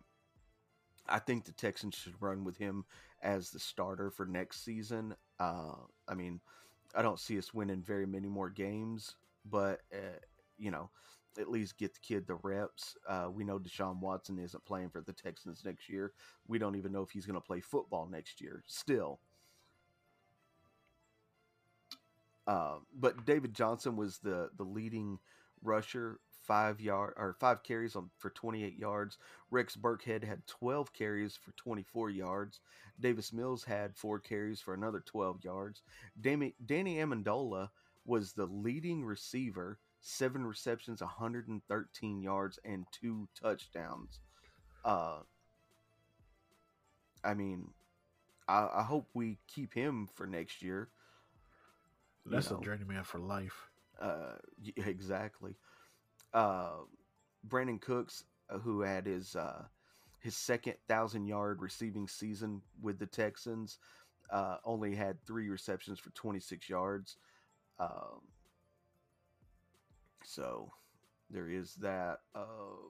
I think the Texans should run with him as the starter for next season. Uh, I mean, I don't see us winning very many more games, but uh, you know, at least get the kid the reps. Uh, we know Deshaun Watson isn't playing for the Texans next year. We don't even know if he's going to play football next year. Still. Uh, but David Johnson was the the leading rusher, five yard or five carries on for 28 yards. Rex Burkhead had 12 carries for 24 yards. Davis Mills had four carries for another 12 yards. Danny, Danny Amendola was the leading receiver, seven receptions, 113 yards, and two touchdowns. Uh, I mean, I, I hope we keep him for next year. You That's know, a journeyman for life. Uh, exactly. Uh, Brandin Cooks, uh, who had his uh, his second thousand yard receiving season with the Texans, uh, only had three receptions for 26 yards. Um, so there is that. Uh,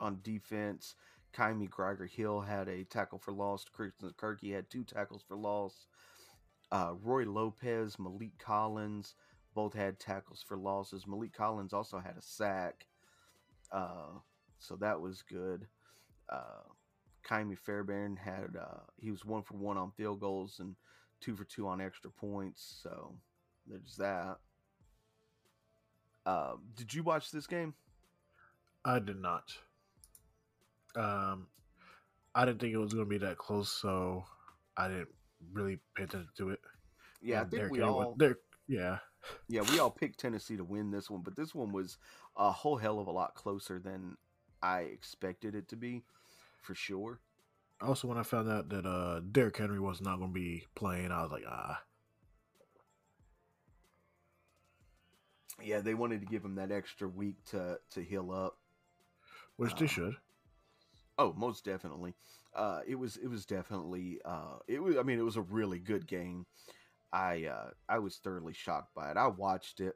on defense, Kamu Grugier-Hill had a tackle for loss. Christian Kirksey had two tackles for loss. Uh, Roy Lopez, Maliek Collins, both had tackles for losses. Maliek Collins also had a sack. Uh, so that was good. Uh, Ka'imi Fairbairn had, uh, he was one for one on field goals and two for two on extra points. So there's that. Uh, did you watch this game? I did not. Um, I didn't think it was going to be that close, so I didn't really pay attention to it. Yeah, I think Derrick we Henry all Derrick- yeah, yeah we all picked Tennessee to win this one, but this one was a whole hell of a lot closer than I expected it to be, for sure. Also, when I found out that uh Derrick Henry was not going to be playing, I was like, ah, Yeah, they wanted to give him that extra week to to heal up. which they Uh, should. Oh, most definitely. Uh, it was it was definitely uh, it was. I mean, it was a really good game. I uh, I was thoroughly shocked by it. I watched it,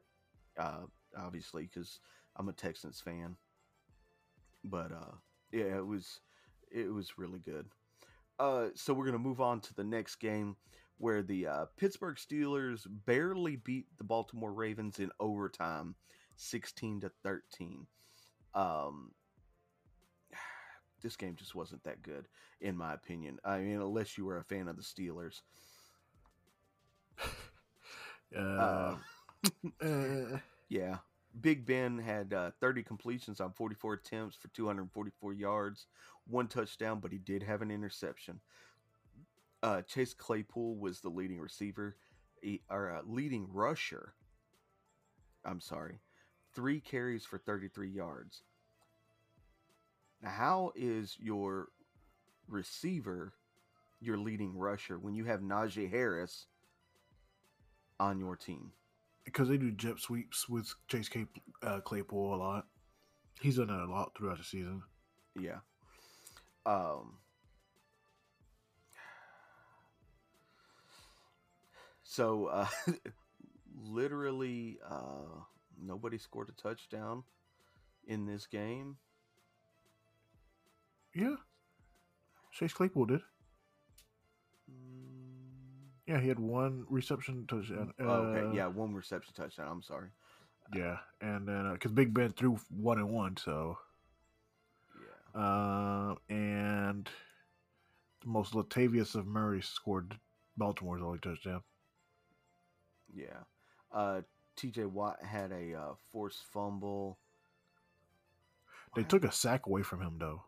uh, obviously, because I'm a Texans fan. But uh, yeah, it was it was really good. Uh, so we're gonna move on to the next game, where the uh, Pittsburgh Steelers barely beat the Baltimore Ravens in overtime, sixteen to thirteen. Um, this game just wasn't that good, in my opinion. I mean, unless you were a fan of the Steelers. Uh, eh, Yeah. Big Ben had uh, 30 completions on 44 attempts for 244 yards, one touchdown, but he did have an interception. Uh, Chase Claypool was the leading receiver, he, or uh, leading rusher. I'm sorry, three carries for 33 yards. Now, how is your receiver your leading rusher when you have Najee Harris on your team? because they do jet sweeps with Chase Clay, uh, Claypool a lot. He's done that a lot throughout the season. Yeah. Um So uh literally uh nobody scored a touchdown in this game. Yeah, Chase Claypool did. Mm, Yeah, he had one reception touchdown. oh, okay, Uh, yeah, one reception touchdown. I'm sorry. yeah, and then because Big Ben threw one and one, so Yeah. uh, and the most Latavius of Murray scored Baltimore's only touchdown. Yeah. Uh TJ Watt had a uh, forced fumble. They What took a sack away from him though.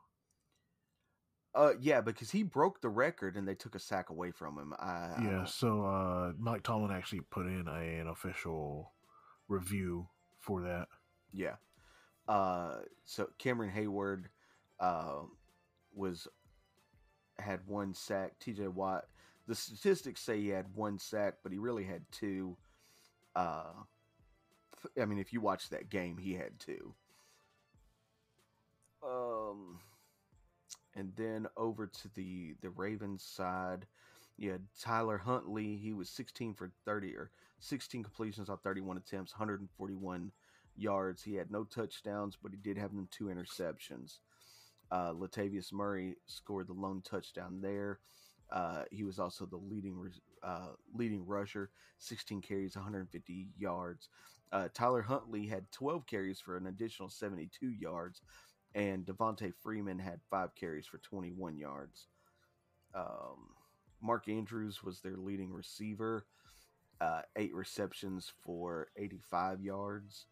Uh, yeah, because he broke the record and they took a sack away from him. I, I Yeah, don't- so uh, Mike Tomlin actually put in a, an official review for that. yeah. Uh, so Cameron Heyward, uh, was had one sack. T.J. Watt. The statistics say he had one sack, but he really had two. Uh, I mean, if you watch that game, he had two. Um, and then over to the the Ravens side, you had Tyler Huntley. He was 16 for 30 or 16 completions on 31 attempts, 141 yards. He had no touchdowns, but he did have them two interceptions. Uh, Latavius Murray scored the lone touchdown there. Uh, he was also the leading uh, leading rusher, 16 carries, 150 yards. Uh, Tyler Huntley had 12 carries for an additional 72 yards, and Devonta Freeman had five carries for 21 yards. Um, Mark Andrews was their leading receiver, uh, eight receptions for 85 yards.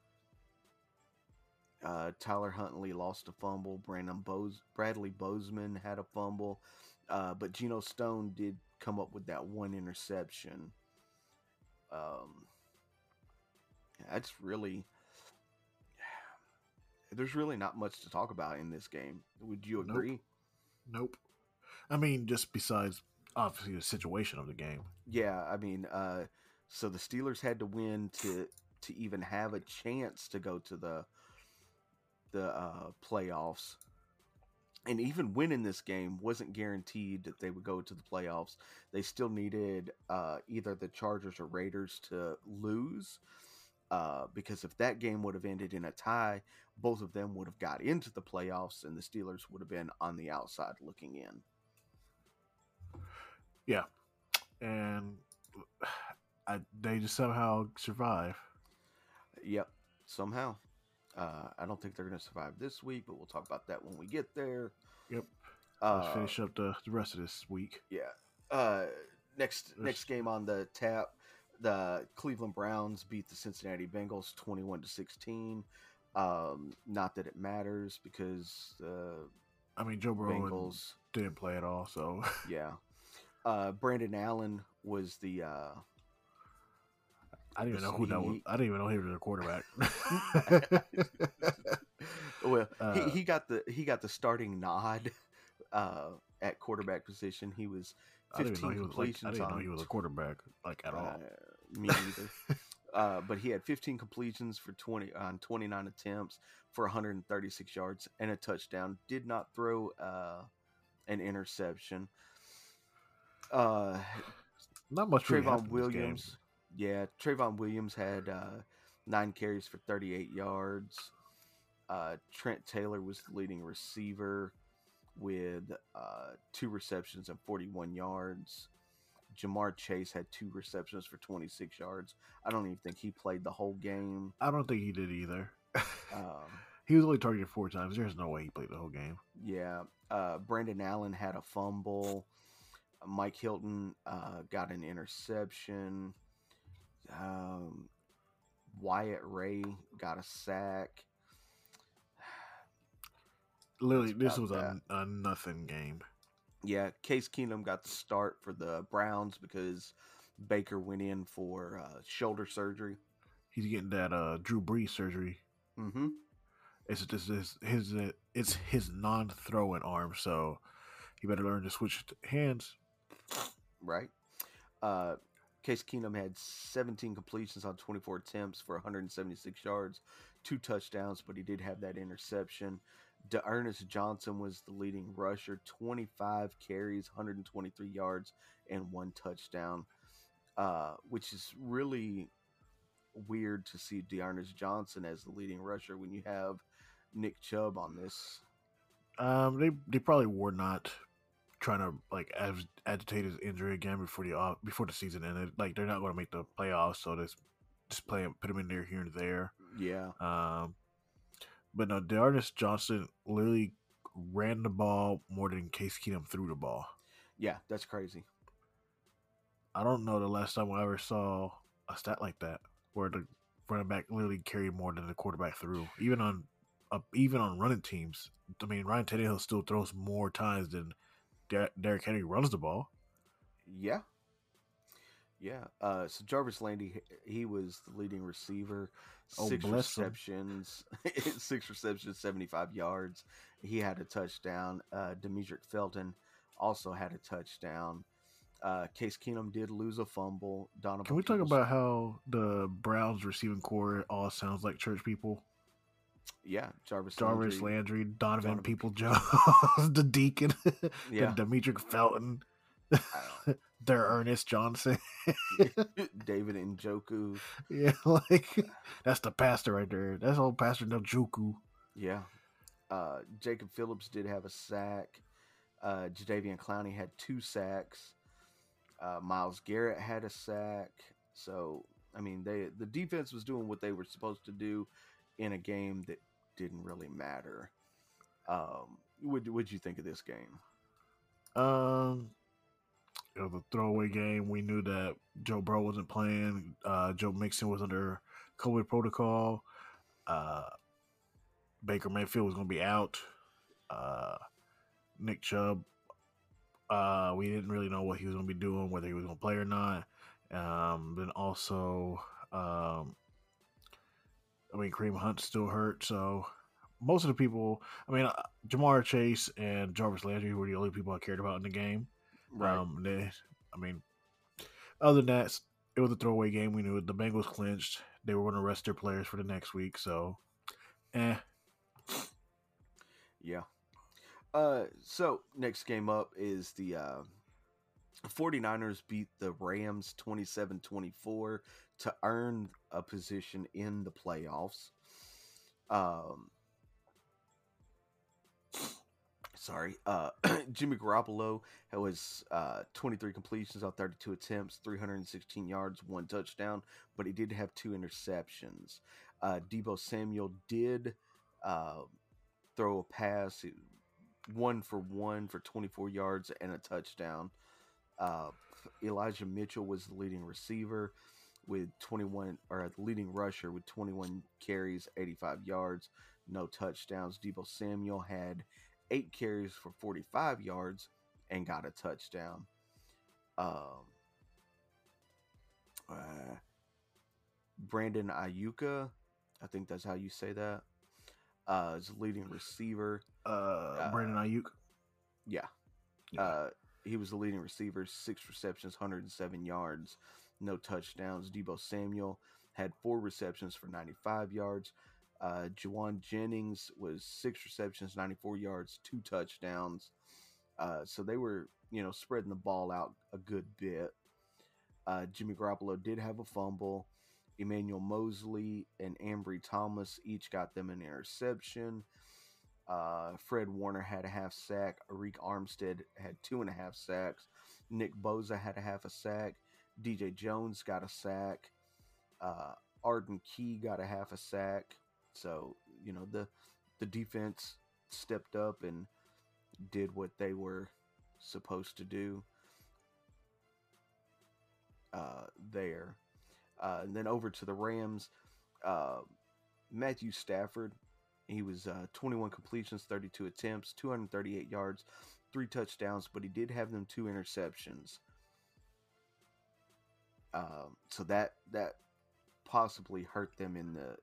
Uh, Tyler Huntley lost a fumble. Brandon Bose- Bradley Bozeman had a fumble, uh, but Geno Stone did come up with that one interception. Um, that's really there's really not much to talk about in this game. Would you Nope. agree? Nope. I mean, just besides obviously the situation of the game. Yeah, I mean, uh, so the Steelers had to win to to even have a chance to go to the the uh, playoffs, and even winning this game wasn't guaranteed that they would go to the playoffs. They still needed uh, either the Chargers or Raiders to lose, uh, because if that game would have ended in a tie, both of them would have got into the playoffs, and the Steelers would have been on the outside looking in. Yeah, and I, they just somehow survive. Yep, somehow. Uh, I don't think they're going to survive this week, but we'll talk about that when we get there. Yep. Uh, Let's finish up the, the rest of this week. Yeah. Uh, next next game on the tap, the Cleveland Browns beat the Cincinnati Bengals 21 to 16. Um, not that it matters because the I mean, Joe Burrow Bengals, didn't play at all, so yeah. Uh, Brandon Allen was the uh, I didn't even know who that was. I didn't even know he was a quarterback. well, Uh, he, he got the he got the starting nod uh, at quarterback position. He was I didn't 15 know he was like. I completions didn't know he was a quarterback like at all. Uh, me neither. Uh, but he had 15 completions for 20 on 29 attempts for 136 yards and a touchdown. Did not throw uh, an interception. Uh, Not much. Trayveon in this game. Williams, yeah, Trayveon Williams had uh, nine carries for 38 yards. Uh, Trent Taylor was the leading receiver with uh, two receptions and 41 yards. Ja'Marr Chase had two receptions for 26 yards. I don't even think he played the whole game. I don't think he did either. Um, he was only targeted four times. There's no way he played the whole game. yeah, uh, Brandon Allen had a fumble. Mike Hilton uh, got an interception. Um, Wyatt Ray got a sack. Literally, this was a, a nothing game. Yeah, Case Keenum got the start for the Browns because Baker went in for uh, shoulder surgery. He's getting that uh, Drew Brees surgery. Mm-hmm. It's just his his uh, it's his non-throwing arm, so he better learn to switch hands. Right. Uh, Case Keenum had 17 completions on 24 attempts for 176 yards, two touchdowns, but he did have that interception. D'Ernest Johnson was the leading rusher, 25 carries, 123 yards, and one touchdown, uh, which is really weird to see D'Ernest Johnson as the leading rusher when you have Nick Chubb on this. Um, they they probably were not trying to like ag- agitate his injury again before the off, before the season ended. Like they're not going to make the playoffs, so just just play him, put him in there here and there. Yeah. Um, but no, D'Ernest Johnson literally ran the ball more than Case Keenum threw the ball. Yeah, that's crazy. I don't know the last time I ever saw a stat like that where the running back literally carried more than the quarterback threw, even on uh, even on running teams. I mean, Ryan Tannehill still throws more times than Der- Derrick Henry runs the ball. Yeah. Yeah. Uh, so Jarvis Landry, he was the leading receiver. Oh, Six receptions, six receptions, 75 yards. He had a touchdown. Uh, Demetric Felton also had a touchdown. Uh, Case Keenum did lose a fumble. Donovan Can we talk about how the Browns receiving corps all sounds like church people? yeah, Jarvis, Jarvis Landry. Landry, Donovan, Donovan People Jones, the Deacon, Yeah. Demetric Felton, I their Ernest Johnson. David Njoku. yeah, like that's the pastor right there. That's old Pastor Njoku. Yeah. Uh, Jacob Phillips did have a sack. Uh, Jadeveon Clowney had two sacks. Uh, Myles Garrett had a sack. So, I mean, they the defense was doing what they were supposed to do in a game that didn't really matter. Um, what would you think of this game? Um, it was a throwaway game. We knew that Joe Burrow wasn't playing. Uh, Joe Mixon was under COVID protocol. Uh, Baker Mayfield was going to be out. Uh, Nick Chubb, uh, we didn't really know what he was going to be doing, whether he was going to play or not. Um, then also, um, I mean, Kareem Hunt still hurt, so most of the people, I mean, uh, Ja'Marr Chase and Jarvis Landry were the only people I cared about in the game. Um, they, I mean, other than that, it was a throwaway game. We knew it. the Bengals clinched. They were going to rest their players for the next week. So, eh. Yeah. Uh, so next game up is the uh, 49ers beat the Rams 27-24 to earn a position in the playoffs. Um, sorry. Uh, Jimmy Garoppolo was uh, 23 completions on 32 attempts, 316 yards, one touchdown, but he did have two interceptions. Uh, Deebo Samuel did uh, throw a pass, one for one for 24 yards and a touchdown. Uh, Elijah Mitchell was the leading receiver. with 21, or leading rusher with 21 carries, 85 yards, no touchdowns. Deebo Samuel had eight carries for 45 yards and got a touchdown. Um, uh, Brandon Ayuka, I think that's how you say that, uh, is leading receiver. Uh, Brandon Aiyuk. Yeah. Yeah. Uh, he was the leading receiver, six receptions, 107 yards, no touchdowns. Deebo Samuel had four receptions for 95 yards. Uh, Jauan Jennings was six receptions, 94 yards, two touchdowns. Uh, so they were, you know, spreading the ball out a good bit. Uh, Jimmy Garoppolo did have a fumble. Emmanuel Moseley and Ambry Thomas each got them an interception. Uh, Fred Warner had a half sack. Arik Armstead had two and a half sacks. Nick Bosa had a half a sack. DJ Jones got a sack. Uh, Arden Key got a half a sack. So you know the the defense stepped up and did what they were supposed to do uh, there. Uh, and then over to the Rams, uh, Matthew Stafford. He was uh, 21 completions, 32 attempts, 238 yards, three touchdowns, but he did have them two interceptions. Um, so that that possibly hurt them in the,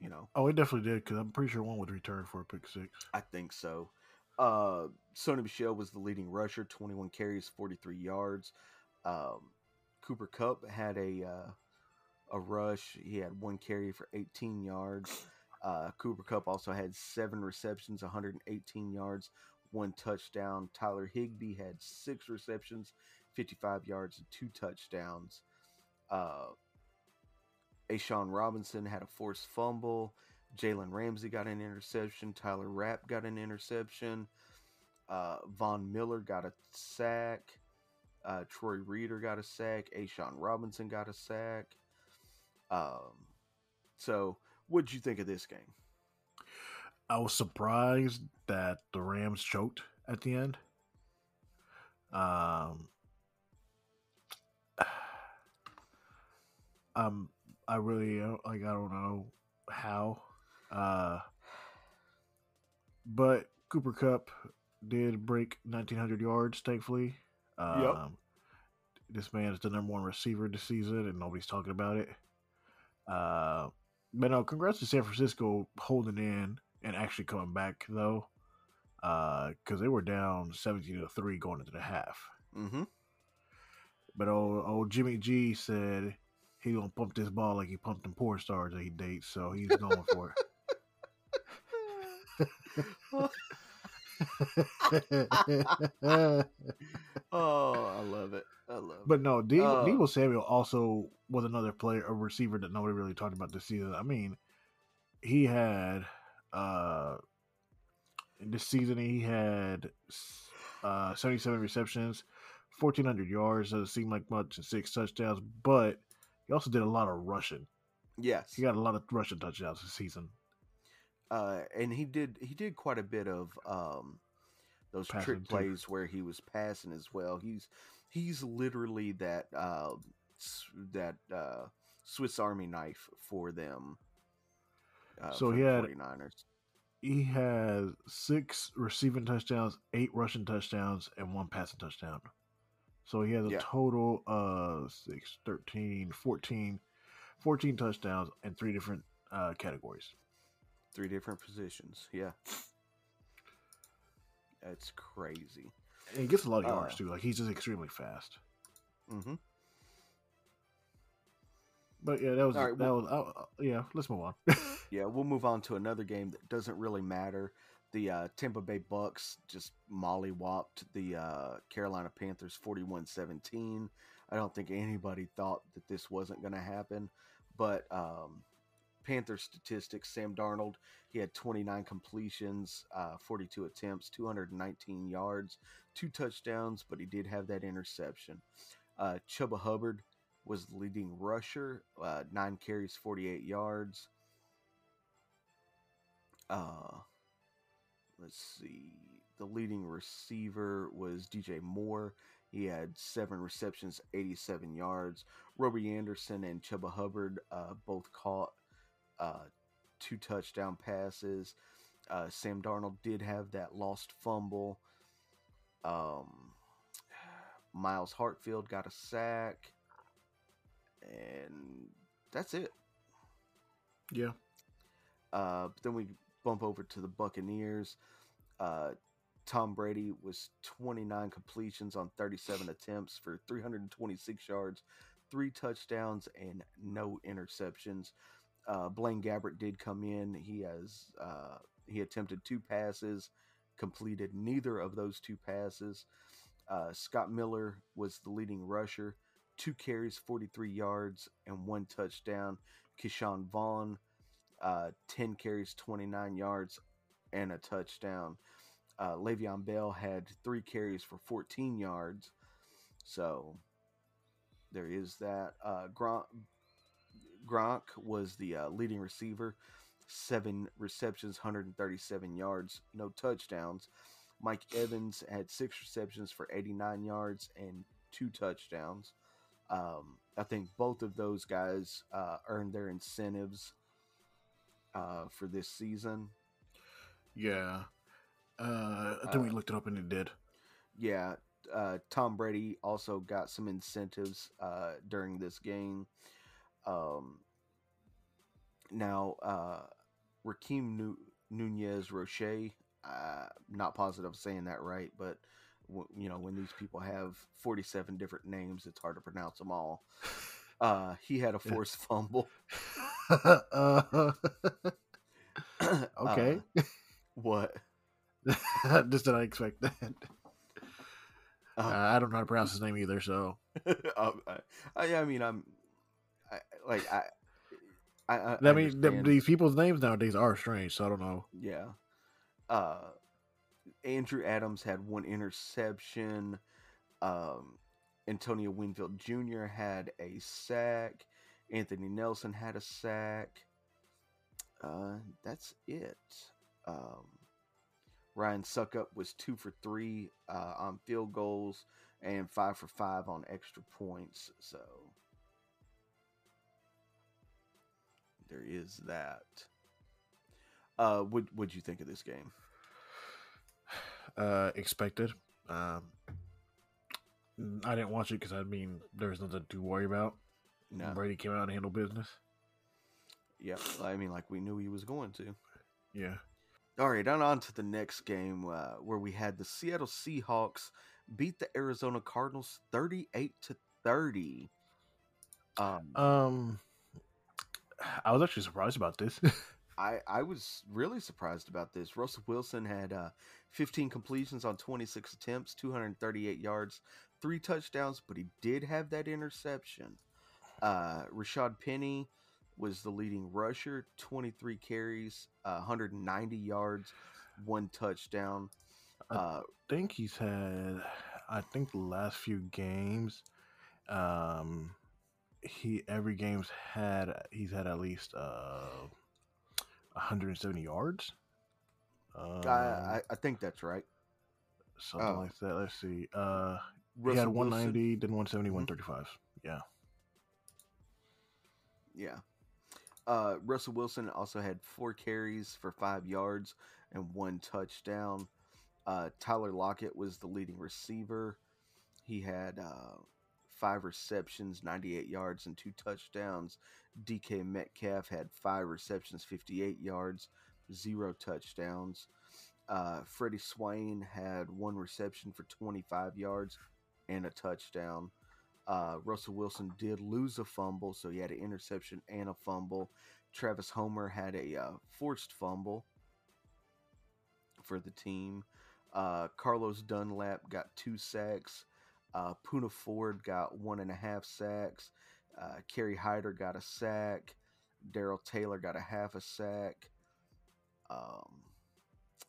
you know, Oh, it definitely did because I'm pretty sure one would return for a pick six. I think so. Uh, Sony Michel was the leading rusher, 21 carries, 43 yards. Um, Cooper Kupp had a uh, a rush. He had one carry for 18 yards. Uh, Cooper Kupp also had seven receptions, 118 yards, one touchdown. Tyler Higbee had six receptions, 55 yards, and two touchdowns. Uh, A'Shawn Robinson had a forced fumble. Jalen Ramsey got an interception. Taylor Rapp got an interception. Uh, Von Miller got a sack. Uh, Troy Reeder got a sack. A'Shawn Robinson got a sack. Um, so, what did you think of this game? I was surprised that the Rams choked at the end. Um, um, I really uh, like. I don't know how. Uh, but Cooper Kupp did break 1900 yards, thankfully. Um, Yep. This man is the number one receiver this season, and nobody's talking about it. Uh, but no, congrats to San Francisco holding in and actually coming back though, because they were down 17 to three going into the half. Mm-hmm. But old, old Jimmy G said he gonna pump this ball like he pumped them porn stars that he dates, so he's going for it. Oh, I love it. I love it. but no, Deebo, Uh, Deebo Samuel also was another player, a receiver that nobody really talked about this season. I mean, he had uh this season he had uh 77 receptions, 1400 yards. Doesn't seem like much, and six touchdowns, but he also did a lot of rushing. Yes. He got a lot of rushing touchdowns this season. uh, and he did he did quite a bit of um, those Passing, trick too. plays where he was passing as well. He's he's literally that uh, that uh, Swiss Army knife for them. Uh, So for he the had- 49ers. He has six receiving touchdowns, eight rushing touchdowns, and one passing touchdown. So he has a Yeah. total of 6, 13, 14, 14 touchdowns in three different uh, categories. three different positions. Yeah, that's crazy. And he gets a lot of Uh, yards too. Like he's just extremely fast. hmm But yeah, that was right, that well- was uh, uh, yeah. Let's move on. Yeah, we'll move on to another game that doesn't really matter. The uh, Tampa Bay Bucks just mollywopped the uh, Carolina Panthers 41-17. I don't think anybody thought that this wasn't going to happen, but um, Panthers statistics: Sam Darnold, he had 29 completions, uh, 42 attempts, 219 yards, two touchdowns, but he did have that interception. Uh, Chuba Hubbard was leading rusher, uh, nine carries, 48 yards. Uh, let's see. The leading receiver was DJ Moore. He had seven receptions, 87 yards. Robbie Anderson and Chuba Hubbard uh, both caught uh, two touchdown passes. Uh, Sam Darnold did have that lost fumble. Um, Myles Hartsfield got a sack. And that's it. Yeah. Uh, then we bump over to the Buccaneers. Uh, Tom Brady was 29 completions on 37 attempts for 326 yards, three touchdowns, and no interceptions. Uh, Blaine Gabbert did come in. He has uh, he attempted two passes, completed neither of those two passes. Uh, Scott Miller was the leading rusher, two carries, 43 yards, and one touchdown. Ke'Shawn Vaughn, uh, 10 carries, 29 yards, and a touchdown. Uh, Le'Veon Bell had three carries for 14 yards. So there is that. Uh, Gronk, Gronk was the uh, leading receiver, seven receptions, 137 yards, no touchdowns. Mike Evans had six receptions for 89 yards and two touchdowns. Um, I think both of those guys uh, earned their incentives uh, for this season. Yeah. Uh, I think we looked it up and it did. Yeah. Uh, Tom Brady also got some incentives uh, during this game. Um, now, uh, Rakeem Nu- Nunez Roche, uh, not positive saying that right, but w- you know when these people have 47 different names, it's hard to pronounce them all. Uh, he had a forced fumble. uh, okay. Uh, what? Just did I expect that? Uh, Uh, I don't know how to pronounce his name either, so um, I, I, I mean, I'm I, like I. I, I, I mean, th- these people's names nowadays are strange. So I don't know. Yeah. Uh Andrew Adams had one interception. Um Antonio Winfield Jr. had a sack. Anthony Nelson had a sack. Uh that's it. Um Ryan Succop was two for three uh, on field goals and five for five on extra points. So there is that. Uh, what would you think of this game? Uh, expected. Um, I didn't watch it because I mean there was nothing to worry about. No, Brady came out and handled business. yeah, I mean, like we knew he was going to. Yeah. All right, on on to the next game uh, where we had the Seattle Seahawks beat the Arizona Cardinals thirty-eight to thirty. Um, Um, I was actually surprised about this. I I was really surprised about this. Russell Wilson had uh, 15 completions on 26 attempts, 238 yards, three touchdowns, but he did have that interception. Uh, Rashaad Penny was the leading rusher, 23 carries, uh, 190 yards, one touchdown. I Uh, think he's had. I think the last few games, um, he every game's had he's had at least uh 170 yards. Um, I, I I think that's right. something oh. like that. Let's see. Uh, he had Wilson- 190, then 170, Mhm. 135. Yeah. Yeah. Uh, Russell Wilson also had four carries for five yards and one touchdown. Uh, Tyler Lockett was the leading receiver. He had uh, five receptions, 98 yards, and two touchdowns. DK Metcalf had five receptions, 58 yards, zero touchdowns. Uh, Freddie Swain had one reception for 25 yards and a touchdown. Uh, Russell Wilson did lose a fumble, so he had an interception and a fumble. Travis Homer had a uh, forced fumble for the team. Uh, Carlos Dunlap got two sacks. Uh, Poona Ford got one and a half sacks. Uh, Kerry Hyder got a sack. Darrell Taylor got a half a sack. Um,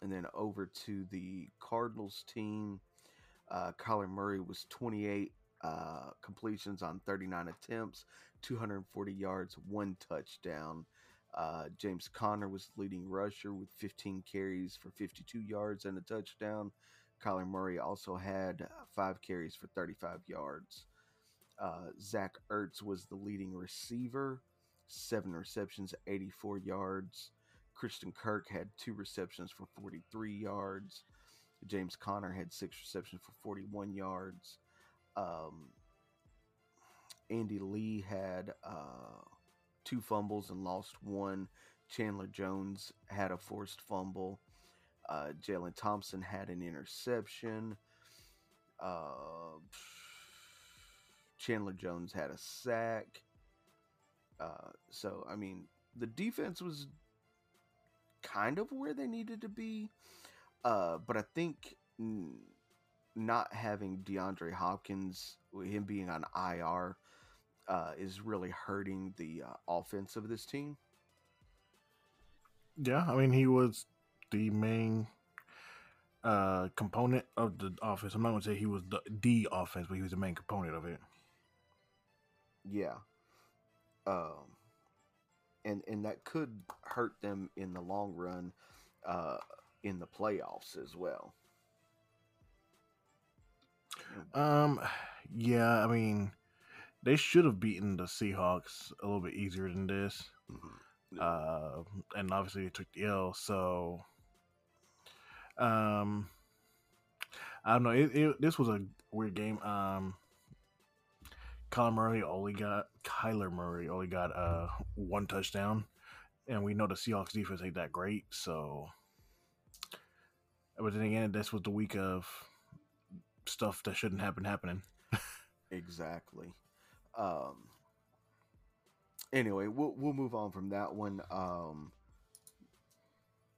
and then over to the Cardinals team, uh, Kyler Murray was 28 uh, completions on 39 attempts, 240 yards, one touchdown. Uh, James Conner was leading rusher with 15 carries for 52 yards and a touchdown. Kyler Murray also had five carries for 35 yards. Uh, Zach Ertz was the leading receiver, seven receptions, 84 yards. Christian Kirk had two receptions for 43 yards. James Conner had six receptions for 41 yards. Um, Andy Lee had uh, two fumbles and lost one. Chandler Jones had a forced fumble. Uh, Jalen Thompson had an interception. Uh, Chandler Jones had a sack. Uh, so, I mean, the defense was kind of where they needed to be. Uh, but I think n- not having DeAndre Hopkins, him being on IR, uh, is really hurting the uh, offense of this team. Yeah, I mean, he was the main uh, component of the offense. I'm not going to say he was the, the offense, but he was the main component of it. Yeah. Um, and and that could hurt them in the long run, uh, in the playoffs as well. Um, yeah, I mean, they should have beaten the Seahawks a little bit easier than this. Mm-hmm. Uh, and obviously they took the L. So, um, I don't know. It, it, this was a weird game. Um, Kyler Murray only got Kyler Murray only got uh one touchdown, and we know the Seahawks defense ain't that great. So, but then again, this was the week of stuff that shouldn't happen happening. exactly. Um, anyway, we'll we'll move on from that one. Um,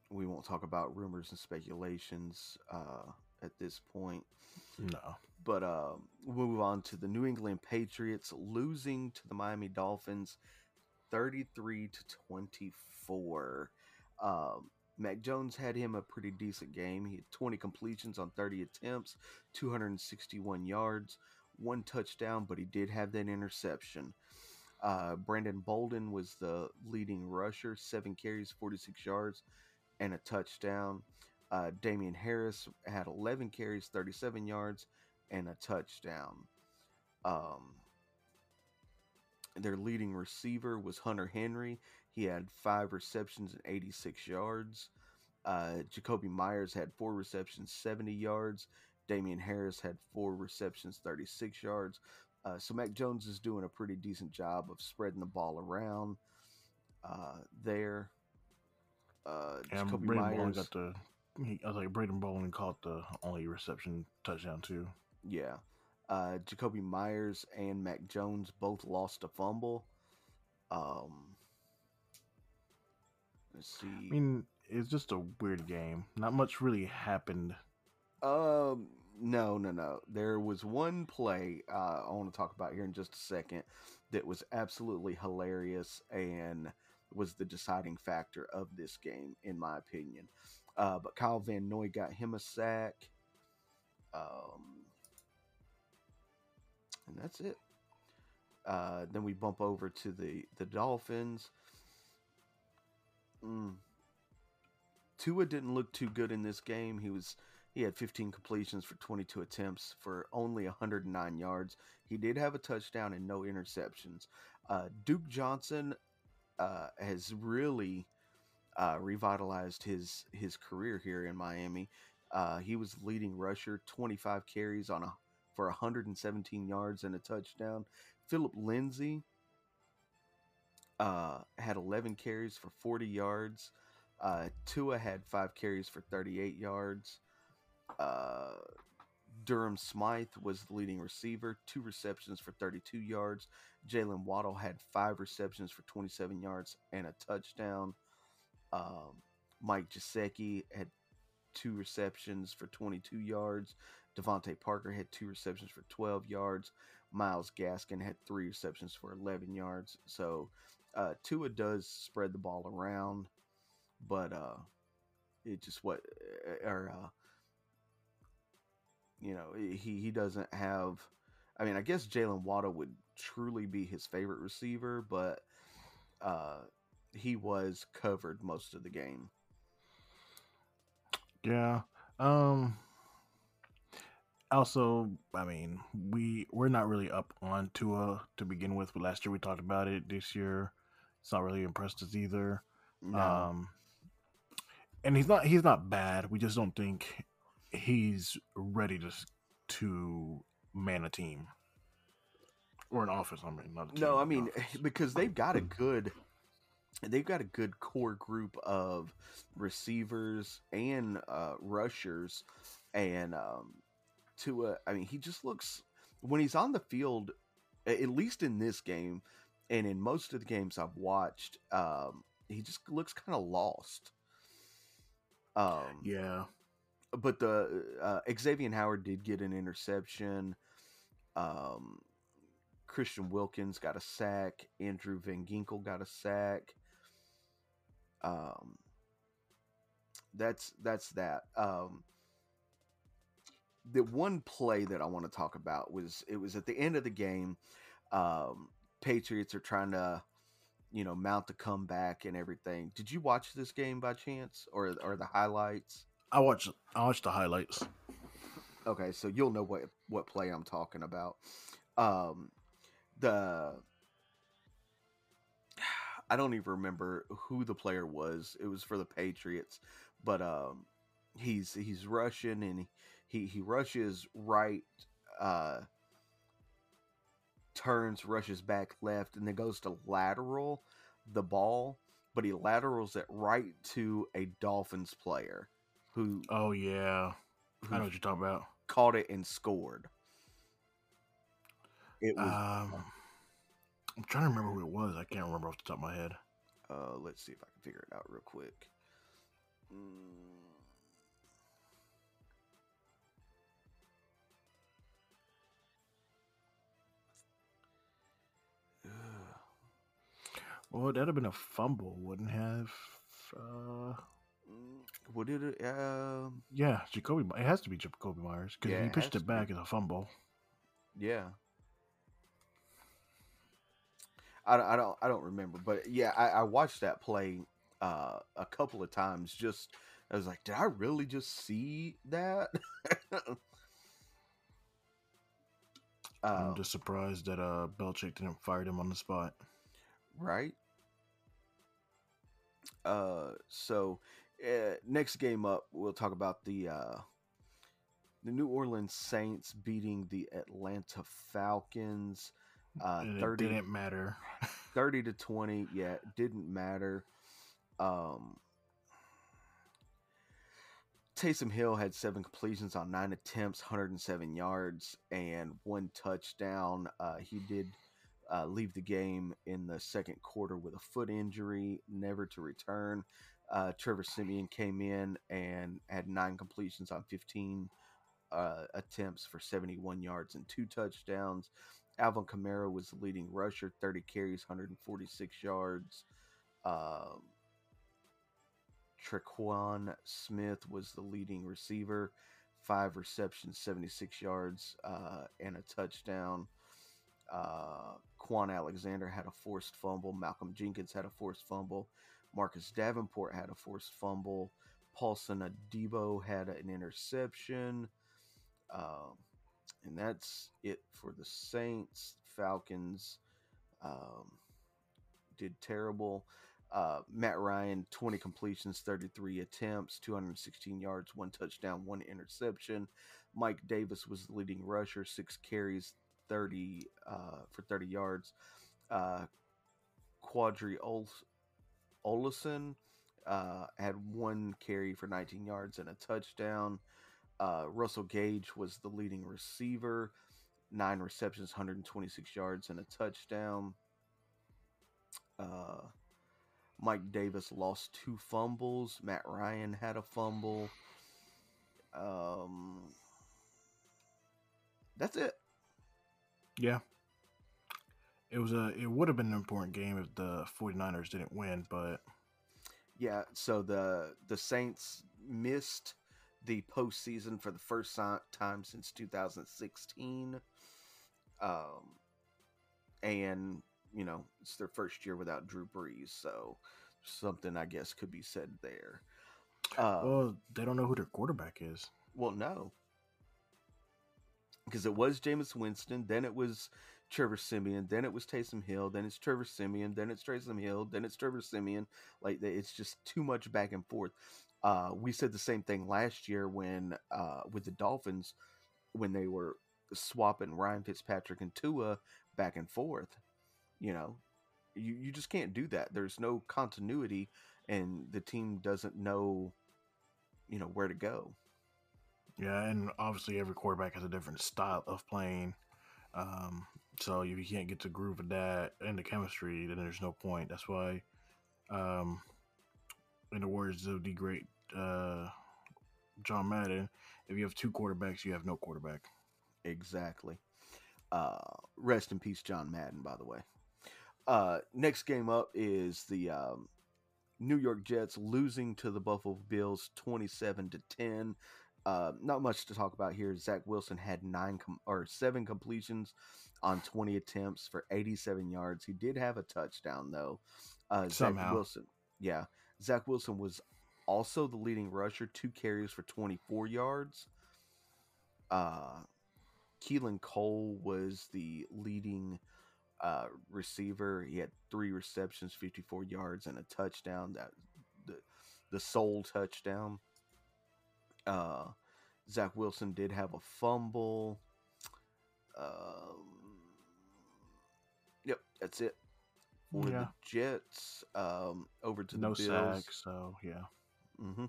we won't talk about rumors and speculations uh, at this point. No. But uh, we'll move on to the New England Patriots losing to the Miami Dolphins 33 to 24. Um, Mac Jones had him a pretty decent game. He had 20 completions on 30 attempts, 261 yards, one touchdown, but he did have that interception. Uh, Brandon Bolden was the leading rusher, seven carries, 46 yards, and a touchdown. Uh, Damien Harris had 11 carries, 37 yards, and a touchdown. Um, their leading receiver was Hunter Henry. He had five receptions and 86 yards. Uh, Jakobi Meyers had four receptions, 70 yards. Damien Harris had four receptions, 36 yards. Uh, so Mac Jones is doing a pretty decent job of spreading the ball around uh, there. Uh, and Jakobi Braden Meyers got the. He, I was like Braden Bolden caught the only reception touchdown too. Yeah. Uh, Jakobi Meyers and Mac Jones both lost a fumble. Um, let's see. I mean, it's just a weird game. Not much really happened. Um, no, no, no. There was one play uh, I want to talk about here in just a second that was absolutely hilarious and was the deciding factor of this game, in my opinion. Uh, but Kyle Van Noy got him a sack. Um, and that's it. Uh, then we bump over to the the Dolphins. Mm. Tua didn't look too good in this game. He was he had 15 completions for 22 attempts for only 109 yards. He did have a touchdown and no interceptions. Uh, Duke Johnson uh, has really uh, revitalized his his career here in Miami. Uh, he was leading rusher, 25 carries on a for 117 yards and a touchdown. Phillip Lindsay uh, had 11 carries for 40 yards. Uh, Tua had five carries for 38 yards. Uh, Durham Smythe was the leading receiver, two receptions for 32 yards. Jaylen Waddle had five receptions for 27 yards and a touchdown. Um, Mike Gesicki had two receptions for 22 yards. DeVante Parker had two receptions for 12 yards. Myles Gaskin had three receptions for 11 yards. So uh, Tua does spread the ball around, but uh, it just what uh, or uh, you know he he doesn't have. I mean, I guess Jaylen Waddle would truly be his favorite receiver, but uh, he was covered most of the game. Yeah. Um also, I mean, we we're not really up on Tua to begin with. But last year we talked about it. This year, it's not really impressed us either. No. Um, and he's not he's not bad. We just don't think he's ready to to man a team or an office. I mean, not a team, no, I mean because they've got a good they've got a good core group of receivers and uh, rushers, and um, Tua. I mean, he just looks when he's on the field, at least in this game, and in most of the games I've watched, um, he just looks kind of lost. Um, yeah, but the uh, Xavier Howard did get an interception. Um, Christian Wilkins got a sack. Andrew Van Ginkel got a sack. Um, that's that's that. Um, the one play that I want to talk about was it was at the end of the game. Um, Patriots are trying to, you know, mount the comeback and everything. Did you watch this game by chance, or or the highlights? I watched I watched the highlights. Okay, so you'll know what what play I'm talking about. Um, the I don't even remember who the player was. It was for the Patriots, but um, he's he's Russian and he he rushes right, uh, turns, rushes back left, and then goes to lateral the ball, but he laterals it right to a Dolphins player who Oh yeah, I know what you're talking about. caught it and scored. It was. Um, I'm trying to remember who it was. I can't remember off the top of my head. uh, let's see if I can figure it out real quick. Mm. Well, that'd have been a fumble, wouldn't have? Uh, did it? Um, yeah, Jakobi. It has to be Jakobi Meyers because Yeah, he it pitched it back, it's a fumble. yeah. I, don't- I don't I don't remember, but yeah, I, I watched that play uh, a couple of times. Just I was like, did I really just see that? I'm Um, just surprised that uh Belichick didn't fire him on the spot. right? Uh, so uh, next game up, we'll talk about the uh, the New Orleans Saints beating the Atlanta Falcons. Uh, and 30, didn't matter. 30 to 20 yeah didn't matter um Taysom Hill had seven completions on nine attempts, 107 yards, and one touchdown. Uh, he did uh, leave the game in the second quarter with a foot injury, never to return. Uh, Trevor Siemian came in and had nine completions on 15 uh, attempts for 71 yards and two touchdowns. Alvin Kamara was the leading rusher, 30 carries, 146 yards. Um, Tre'Quan Smith was the leading receiver, five receptions, 76 yards, uh, and a touchdown. Uh, Kwon Alexander had a forced fumble. Malcolm Jenkins had a forced fumble. Marcus Davenport had a forced fumble. Paulson Adebo had an interception. Um, and that's it for the Saints. Falcons um, did terrible. Uh, Matt Ryan, 20 completions, 33 attempts, 216 yards, one touchdown, one interception. Mike Davis was the leading rusher, six carries, 30 uh, for 30 yards. Uh, Qadree Ol- Ollison uh, had one carry for 19 yards and a touchdown. Uh, Russell Gage was the leading receiver, nine receptions, 126 yards, and a touchdown. Uh, Mike Davis lost two fumbles. Matt Ryan had a fumble. Um, that's it. Yeah. It was a it would have been an important game if the 49ers didn't win, but Yeah. So the the Saints missed the postseason for the first time since 2016. Um, and you know it's their first year without Drew Brees, so something I guess could be said there. Uh, well, they don't know who their quarterback is. well, no. Because it was Jameis Winston, then it was Trevor Siemian, then it was Taysom Hill, then it's Trevor Siemian, then it's Taysom Hill, then it's Trevor Siemian. Like it's just too much back and forth. Uh, we said the same thing last year when uh, with the Dolphins when they were swapping Ryan Fitzpatrick and Tua back and forth. You know, you you just can't do that. There's no continuity, and the team doesn't know, you know, where to go. Yeah, and obviously every quarterback has a different style of playing. Um, so if you can't get the groove of that and the chemistry, then there's no point. That's why, um, in the words of the great uh, John Madden, if you have two quarterbacks, you have no quarterback. Exactly. Uh, rest in peace, John Madden. By the way. Uh, next game up is the um, New York Jets losing to the Buffalo Bills, twenty-seven to ten. Uh, not much to talk about here. Zach Wilson had nine com- or seven completions on 20 attempts for 87 yards. He did have a touchdown though. Uh, Somehow. Zach Wilson, yeah, Zach Wilson was also the leading rusher, two carries for 24 yards. Uh, Keelan Cole was the leading uh, receiver. He had three receptions, 54 yards, and a touchdown. That the the sole touchdown. Uh, Zach Wilson did have a fumble. Um, yep, that's it for Yeah. the Jets. Um, over to the No Bills. sacks, so yeah. Mm-hmm.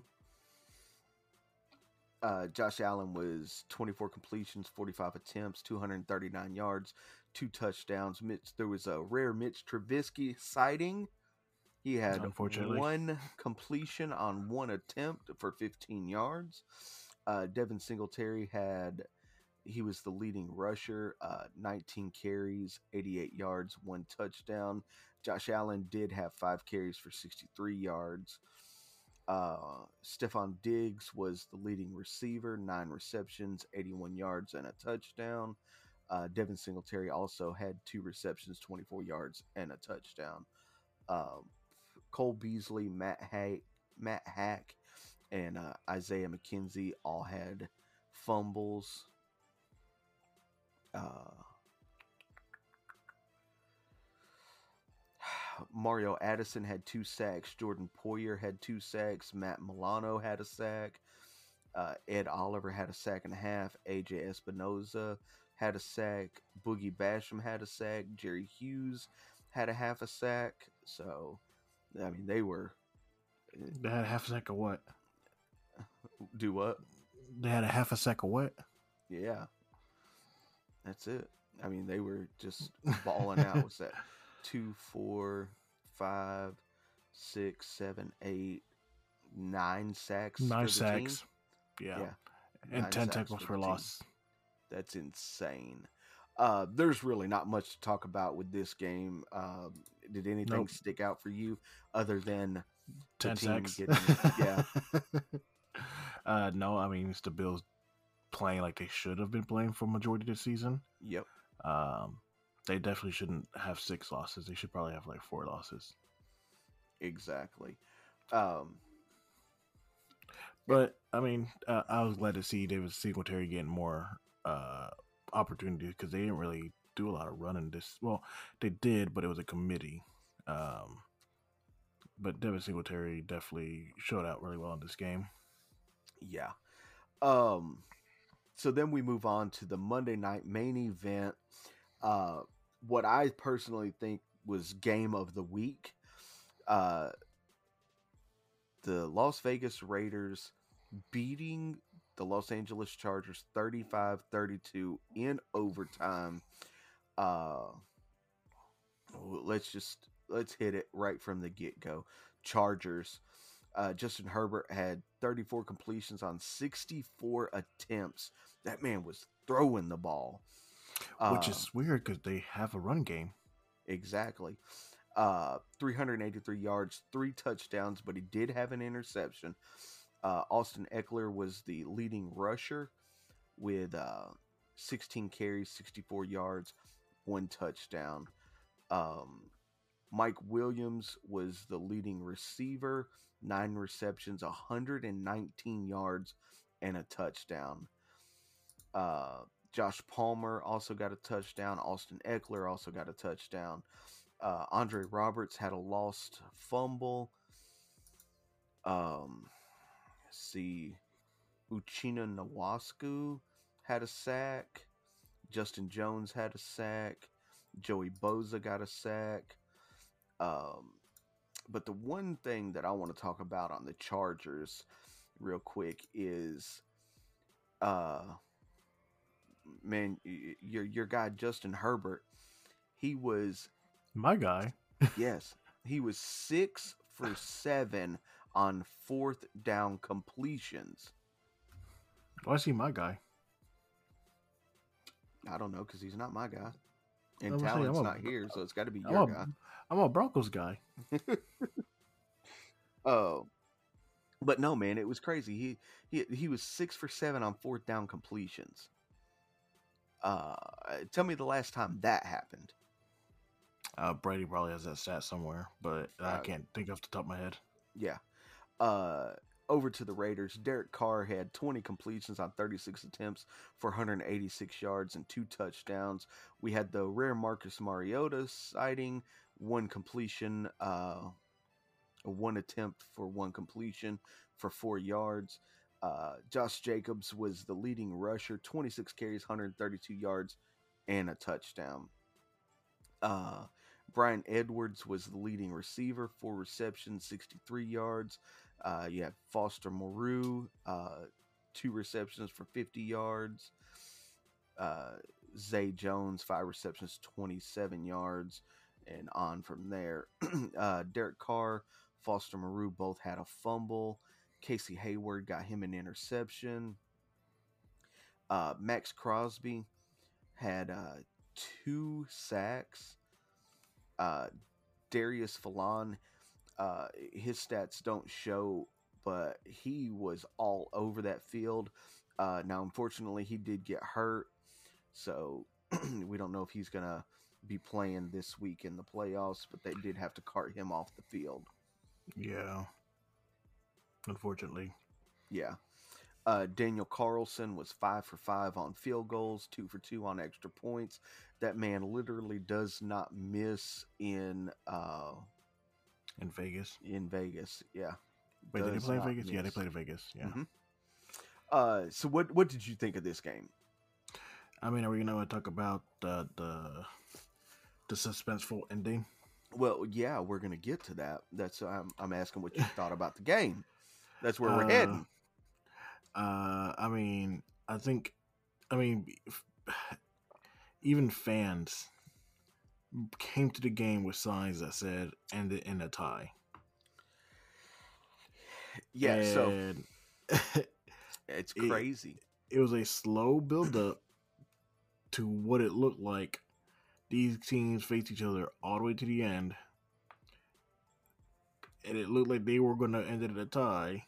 Uh, Josh Allen was 24 completions, 45 attempts, 239 yards, two touchdowns. Mitch, there was a rare Mitch Trubisky sighting. He had Unfortunately. one completion on one attempt for 15 yards. Uh, Devin Singletary had he was the leading rusher, uh, 19 carries, 88 yards, one touchdown. Josh Allen did have five carries for 63 yards. Uh, Stefon Diggs was the leading receiver, nine receptions, 81 yards, and a touchdown. Uh, Devin Singletary also had two receptions, 24 yards, and a touchdown. Um, Cole Beasley, Matt Haack, Matt Haack, and uh, Isaiah McKenzie all had fumbles. Uh, Mario Addison had two sacks. Jordan Poyer had two sacks. Matt Milano had a sack. Uh, Ed Oliver had a sack and a half. AJ Epenesa had a sack. Boogie Basham had a sack. Jerry Hughes had a half a sack. So, I mean, they were They had a half a sack of what? do what? They had a half a sack of what? Yeah, that's it. I mean, they were just balling out. What's that? Two, four, five, six, seven, eight, nine sacks. Nine the sacks. Yeah. Yeah, And nine 10 tackles for for the team. loss. That's insane. Uh, there's really not much to talk about with this game. Um, did anything Nope. stick out for you other than the 10 team sacks. getting- yeah. uh, no, I mean, it's the Bills playing like they should have been playing for majority of the season. Yep. Um, they definitely shouldn't have six losses. They should probably have like four losses. Exactly. Um, But I mean, uh, I was glad to see David Singletary getting more uh, opportunities because they didn't really do a lot of running this. Well, they did, but it was a committee. Um, but David Singletary definitely showed out really well in this game. Yeah. Um so then we move on to the Monday night main event. Uh what I personally think was game of the week. Uh the Las Vegas Raiders beating the Los Angeles Chargers 35-32 in overtime. Uh let's just let's hit it right from the get-go. Chargers uh, Justin Herbert had 34 completions on 64 attempts. That man was throwing the ball. Which Uh, is weird because they have a run game. exactly. Uh, 383 yards, three touchdowns, but he did have an interception. Uh, Austin Ekeler was the leading rusher with uh, 16 carries, 64 yards, one touchdown. Um, Mike Williams was the leading receiver, nine receptions, 119 yards, and a touchdown. Uh, Josh Palmer also got a touchdown. Austin Ekeler also got a touchdown. Uh, Andre Roberts had a lost fumble. Um, see, Uchenna Nwosu had a sack. Justin Jones had a sack. Joey Bosa got a sack. Um, but the one thing that I want to talk about on the Chargers, real quick, is, uh, man, your your guy Justin Herbert, he was My guy. yes, he was six for seven on fourth down completions. Why is he my guy? I don't know because he's not my guy, I and Talon's saying, talent's I'm a- not here, so it's got to be I'm your a, guy. I'm a Broncos guy. Oh, but no, man, it was crazy. He he he was six for seven on fourth down completions. Uh, tell me the last time that happened. Uh, Brady probably has that stat somewhere, but I Uh, can't think off the top of my head. Yeah. Uh, over to the Raiders. Derek Carr had 20 completions on 36 attempts for 186 yards and two touchdowns. We had the rare Marcus Mariota sighting, one completion, uh, one attempt for one completion for four yards. Uh, Josh Jacobs was the leading rusher, 26 carries, 132 yards, and a touchdown. Uh, Bryan Edwards was the leading receiver, four receptions, 63 yards. Uh, you have Foster Moreau, uh, two receptions for 50 yards. Uh, Zay Jones, five receptions, 27 yards, and on from there. uh, Derek Carr, Foster Moreau both had a fumble. Casey Hayward got him an interception. Uh, Maxx Crosby had uh, two sacks. Uh, Darius Falon, uh, his stats don't show, but he was all over that field. Uh, now, unfortunately, he did get hurt, so we don't know if he's gonna be playing this week in the playoffs. But they did have to cart him off the field. Yeah. Unfortunately. Yeah. Uh, Daniel Carlson was five for five on field goals, two for two on extra points. That man literally does not miss in uh, In Vegas. in Vegas. Yeah. Wait, did they Does play in Vegas? Yeah, they played in Vegas. Yeah. Mhm. Uh, so what what did you think of this game? I mean, are we gonna talk about the the the suspenseful ending? Well, yeah, we're gonna get to that. That's I'm I'm asking what you thought about the game. That's where we're Uh, heading. Uh, I mean, I think, I mean, even fans came to the game with signs that said "end it in a tie." Yeah, so it's crazy. it was a slow build up to what it looked like. These teams faced each other all the way to the end, and it looked like they were going to end it in a tie.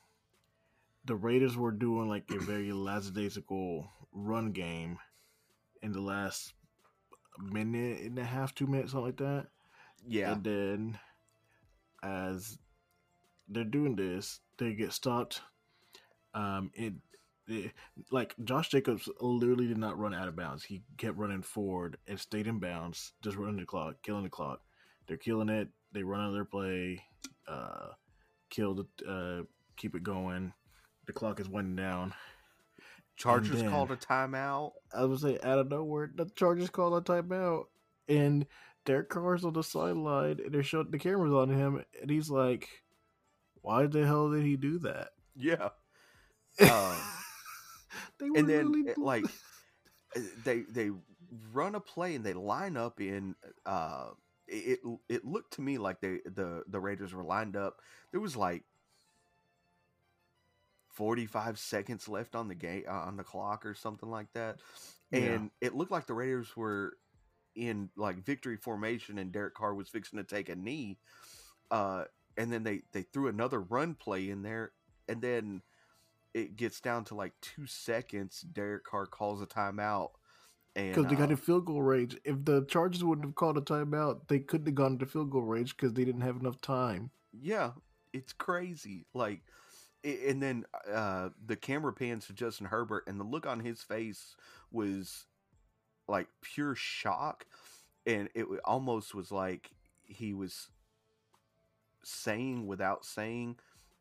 The Raiders were doing like a very lackadaisical run game in the last minute and a half, two minutes, something like that. Yeah, And then as they're doing this, they get stopped. Um, it, it like Josh Jacobs literally did not run out of bounds. He kept running forward and stayed in bounds, just running the clock, killing the clock. They're killing it. They run out of their play, uh, kill the, uh, keep it going. The clock is winding down. Chargers then- called a timeout. I was say out of nowhere, the Chargers called a timeout, and Derek Carr's on the sideline, and they're showing the cameras on him, and he's like, "Why the hell did he do that?" Yeah, Um, they were and then really it, like uh, they they run a play and they line up in uh it it looked to me like they the the Raiders were lined up. There was like 45 seconds left on the game uh, on the clock or something like that. Yeah. And it looked like the Raiders were in like victory formation and Derek Carr was fixing to take a knee. Uh and then they they threw another run play in there and then it gets down to like 2 seconds Derek Carr calls a timeout and because they got uh, in field goal range. If the Chargers wouldn't have called a timeout, they couldn't have gone to field goal range because they didn't have enough time. Yeah, it's crazy. Like, and then uh, the camera pans to Justin Herbert, and the look on his face was like pure shock, and it almost was like he was saying without saying,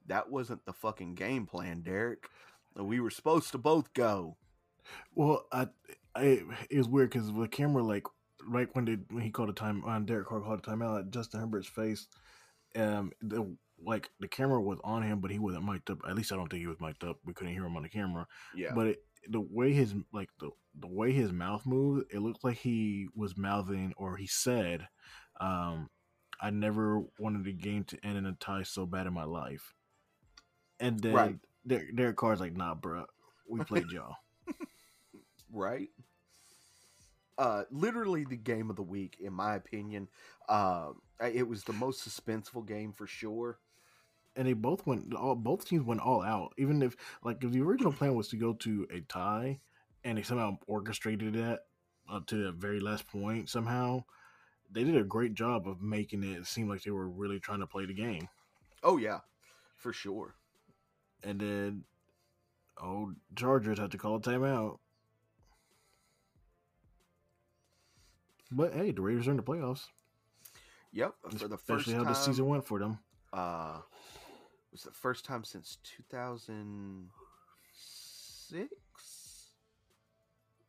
"That wasn't the fucking game plan, Derek. We were supposed to both go." Well, I, I it was weird because the camera, like, right when they when he called a time on Derek Carr called a timeout Justin Herbert's face, um, the like the camera was on him, but he wasn't mic'd up. At least I don't think he was mic'd up. We couldn't hear him on the camera. Yeah, But it, the way his like the the way his mouth moved, it looked like he was mouthing or he said, um, "I never wanted a game to end in a tie so bad in my life." And then Right. Derek, Derek Carr's like, "Nah, bro, we played y'all." right. Uh, literally the game of the week, in my opinion. Uh, it was the most suspenseful game for sure. And they both went all both teams went all out. Even if like if the original plan was to go to a tie and they somehow orchestrated that up to the very last point somehow they did a great job of making it seem like they were really trying to play the game. Oh yeah, for sure. and then old chargers had to call a timeout. But hey the raiders are in the playoffs. Yep, for the first especially how time. the season went for them. uh, was the first time since 2006,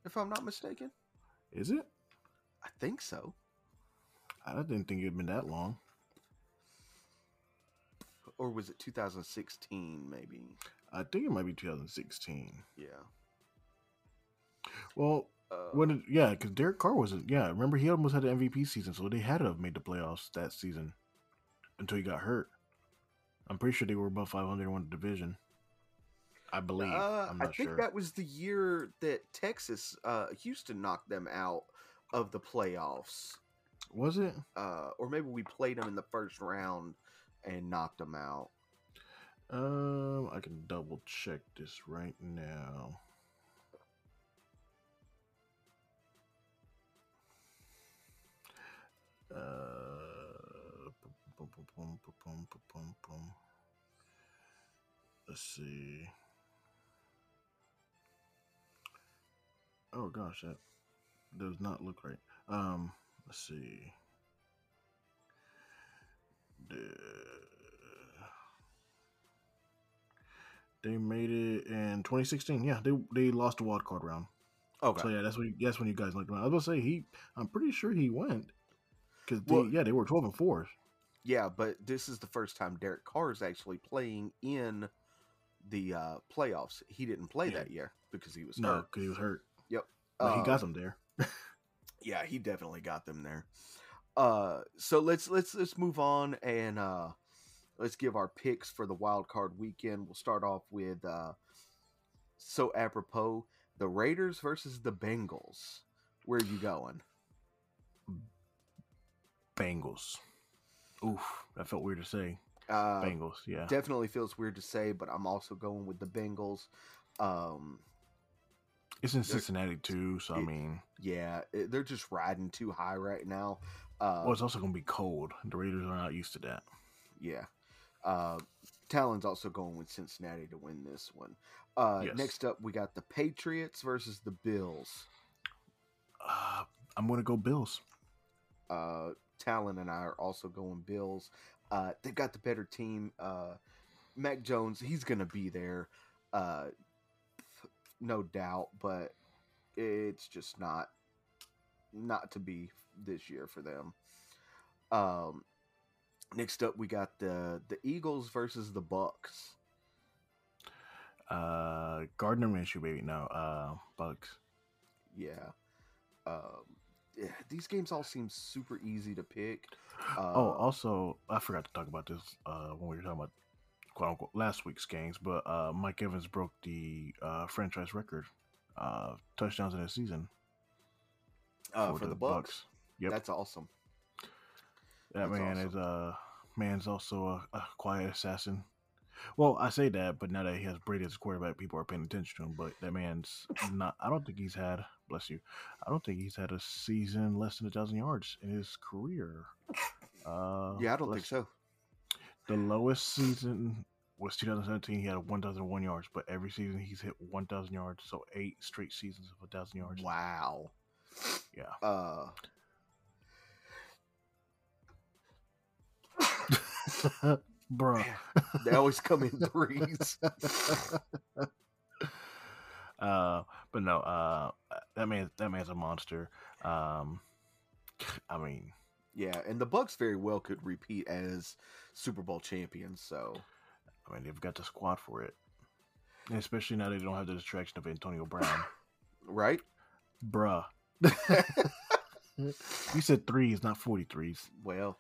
if I'm not mistaken. is it I think so. i didn't think it'd been that long Or was it 2016? Maybe. i think it might be 2016 Yeah. well Uh, When did, yeah, because Derek Carr wasn't. Yeah, remember he almost had an MVP season, so they had to have made the playoffs that season until he got hurt. I'm pretty sure they were above 500 and won the division. I believe. Uh, I think sure. that was the year that Texas, uh, Houston knocked them out of the playoffs. Was it? Uh, or maybe we played them in the first round and knocked them out. Um, I can double check this right now. Uh, boom, boom, boom, boom, boom. Let's see. Oh gosh, that does not look right. Um, let's see. The- They made it in 2016. Yeah, they they lost the wild card round. Okay. So yeah, that's when that's when you guys looked around. I was gonna say he. I'm pretty sure he went because Well- yeah, they were 12 and four. Yeah, but this is the first time Derek Carr is actually playing in the uh, playoffs. He didn't play Yeah. that year because he was No, hurt. because he was hurt. But he Um, got them there. yeah he definitely got them there uh so let's let's let's move on and uh let's give our picks for the wild card weekend we'll start off with uh so apropos the raiders versus the bengals where are you going Bengals. Oof, that felt weird to say. uh Bengals, yeah. definitely feels weird to say but i'm also going with the bengals um It's in Cincinnati too, so I mean, yeah it- they're just riding too high right now uh well, it's also gonna be cold. The Raiders are not used to that. Yeah. Uh, Talon's also going with Cincinnati to win this one. Uh, Yes. Next up, we got the Patriots versus the Bills. Uh, I'm gonna go Bills. Uh, Talon and I are also going Bills. Uh, they've got the better team. Uh, Mac Jones, he's going to be there, uh, no doubt, but it's just not not to be this year for them. Um, next up, we got the the Eagles versus the Bucks. Uh, Gardner Minshew, baby. No, uh, Bucks. Yeah. Um, yeah, these games all seem super easy to pick. Uh, oh, also, I forgot to talk about this uh, when we were talking about quote unquote last week's games, but uh, Mike Evans broke the uh, franchise record uh, touchdowns in a season uh, for, the, Bucks. Yep. That's awesome. That That's man awesome. is uh man's also a, a quiet assassin. Well, I say that, but now that he has Brady as a quarterback, people are paying attention to him. But that man's not. I don't think he's had. Bless you. I don't think he's had a season less than a thousand yards in his career. Uh, Yeah, I don't think so. The lowest season was 2017. He had 1,001 yards, but every season he's hit 1,000 yards. So eight straight seasons of 1,000 yards. Wow. Yeah. Uh, Bruh. they always come in threes. uh, but no, uh, that man, that man's a monster. Um, I mean, yeah, and the Bucs very well could repeat as Super Bowl champions. So, I mean, they've got the squad for it, and especially now they don't have the distraction of Antonio Brown, right? Bruh. you said threes, not forty threes. Well,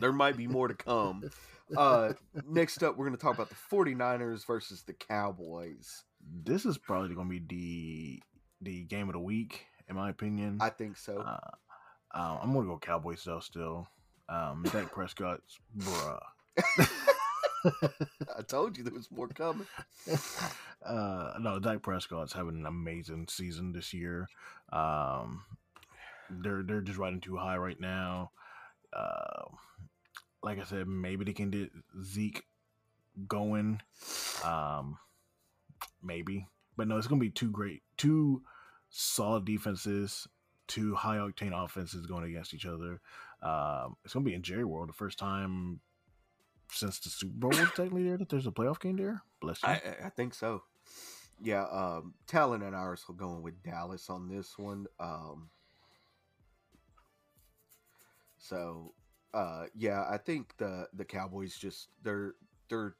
there might be more to come. Uh, next up, we're going to talk about the 49ers versus the Cowboys. This is probably going to be the the game of the week, in my opinion. I think so. Uh, um, I'm going to go Cowboys though. Still, um, Dak Prescott's bruh. I told you there was more coming. uh, no, Dak Prescott's having an amazing season this year. Um, they're they're just riding too high right now. Uh, like I said, maybe they can get Zeke going. Um, maybe, but no, it's gonna be two great, two solid defenses, two high octane offenses going against each other. Um, it's gonna be in Jerry World the first time since the Super Bowl was technically there that there's a playoff game there. Bless you. I, I think so. Yeah, um, Talon and ours are going with Dallas on this one. Um, so, uh, yeah, I think the the Cowboys just they're they're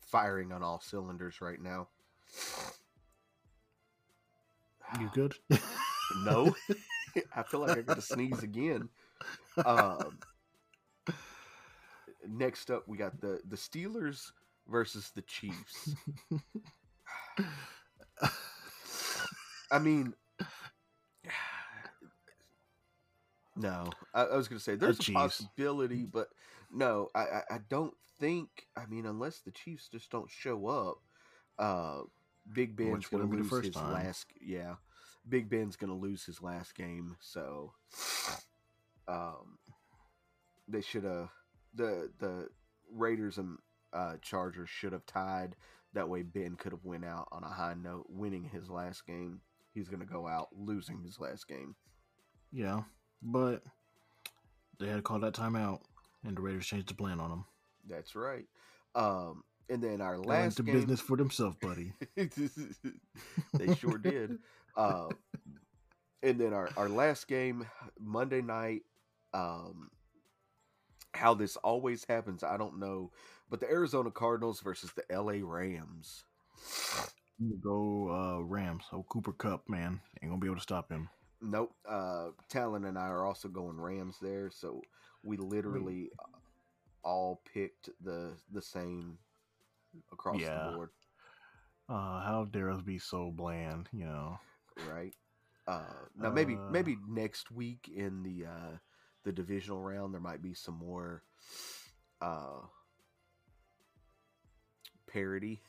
firing on all cylinders right now. you good? no, I feel like I'm gonna sneeze again. Um, next up, we got the the Steelers versus the Chiefs. I mean, no, I, I was gonna say there's a possibility, but no, I, I, I don't think. I mean, unless the Chiefs just don't show up, uh, Big Ben's be the lose first his time. last. Yeah, Big Ben's gonna lose his last game, so um, they should have the the Raiders and uh, Chargers should have tied. That way, Ben could have went out on a high note, winning his last game. He's gonna go out losing his last game. yeah, but they had to call that timeout, and the Raiders changed the plan on them. That's right. Um, and then our They went last to game, business for themselves, buddy. they sure did. Um, and then our, our last game, Monday night. Um, how this always happens, I don't know. But the Arizona Cardinals versus the LA Rams. Go uh, Rams. Oh, Cooper Kupp, man, ain't gonna be able to stop him. Nope. Uh, Talon and I are also going Rams there, so we literally all picked the the same across Yeah. the board, Uh, how dare us be so bland? You know. right? Uh, now maybe Uh, maybe next week in the uh, the divisional round there might be some more uh, parity,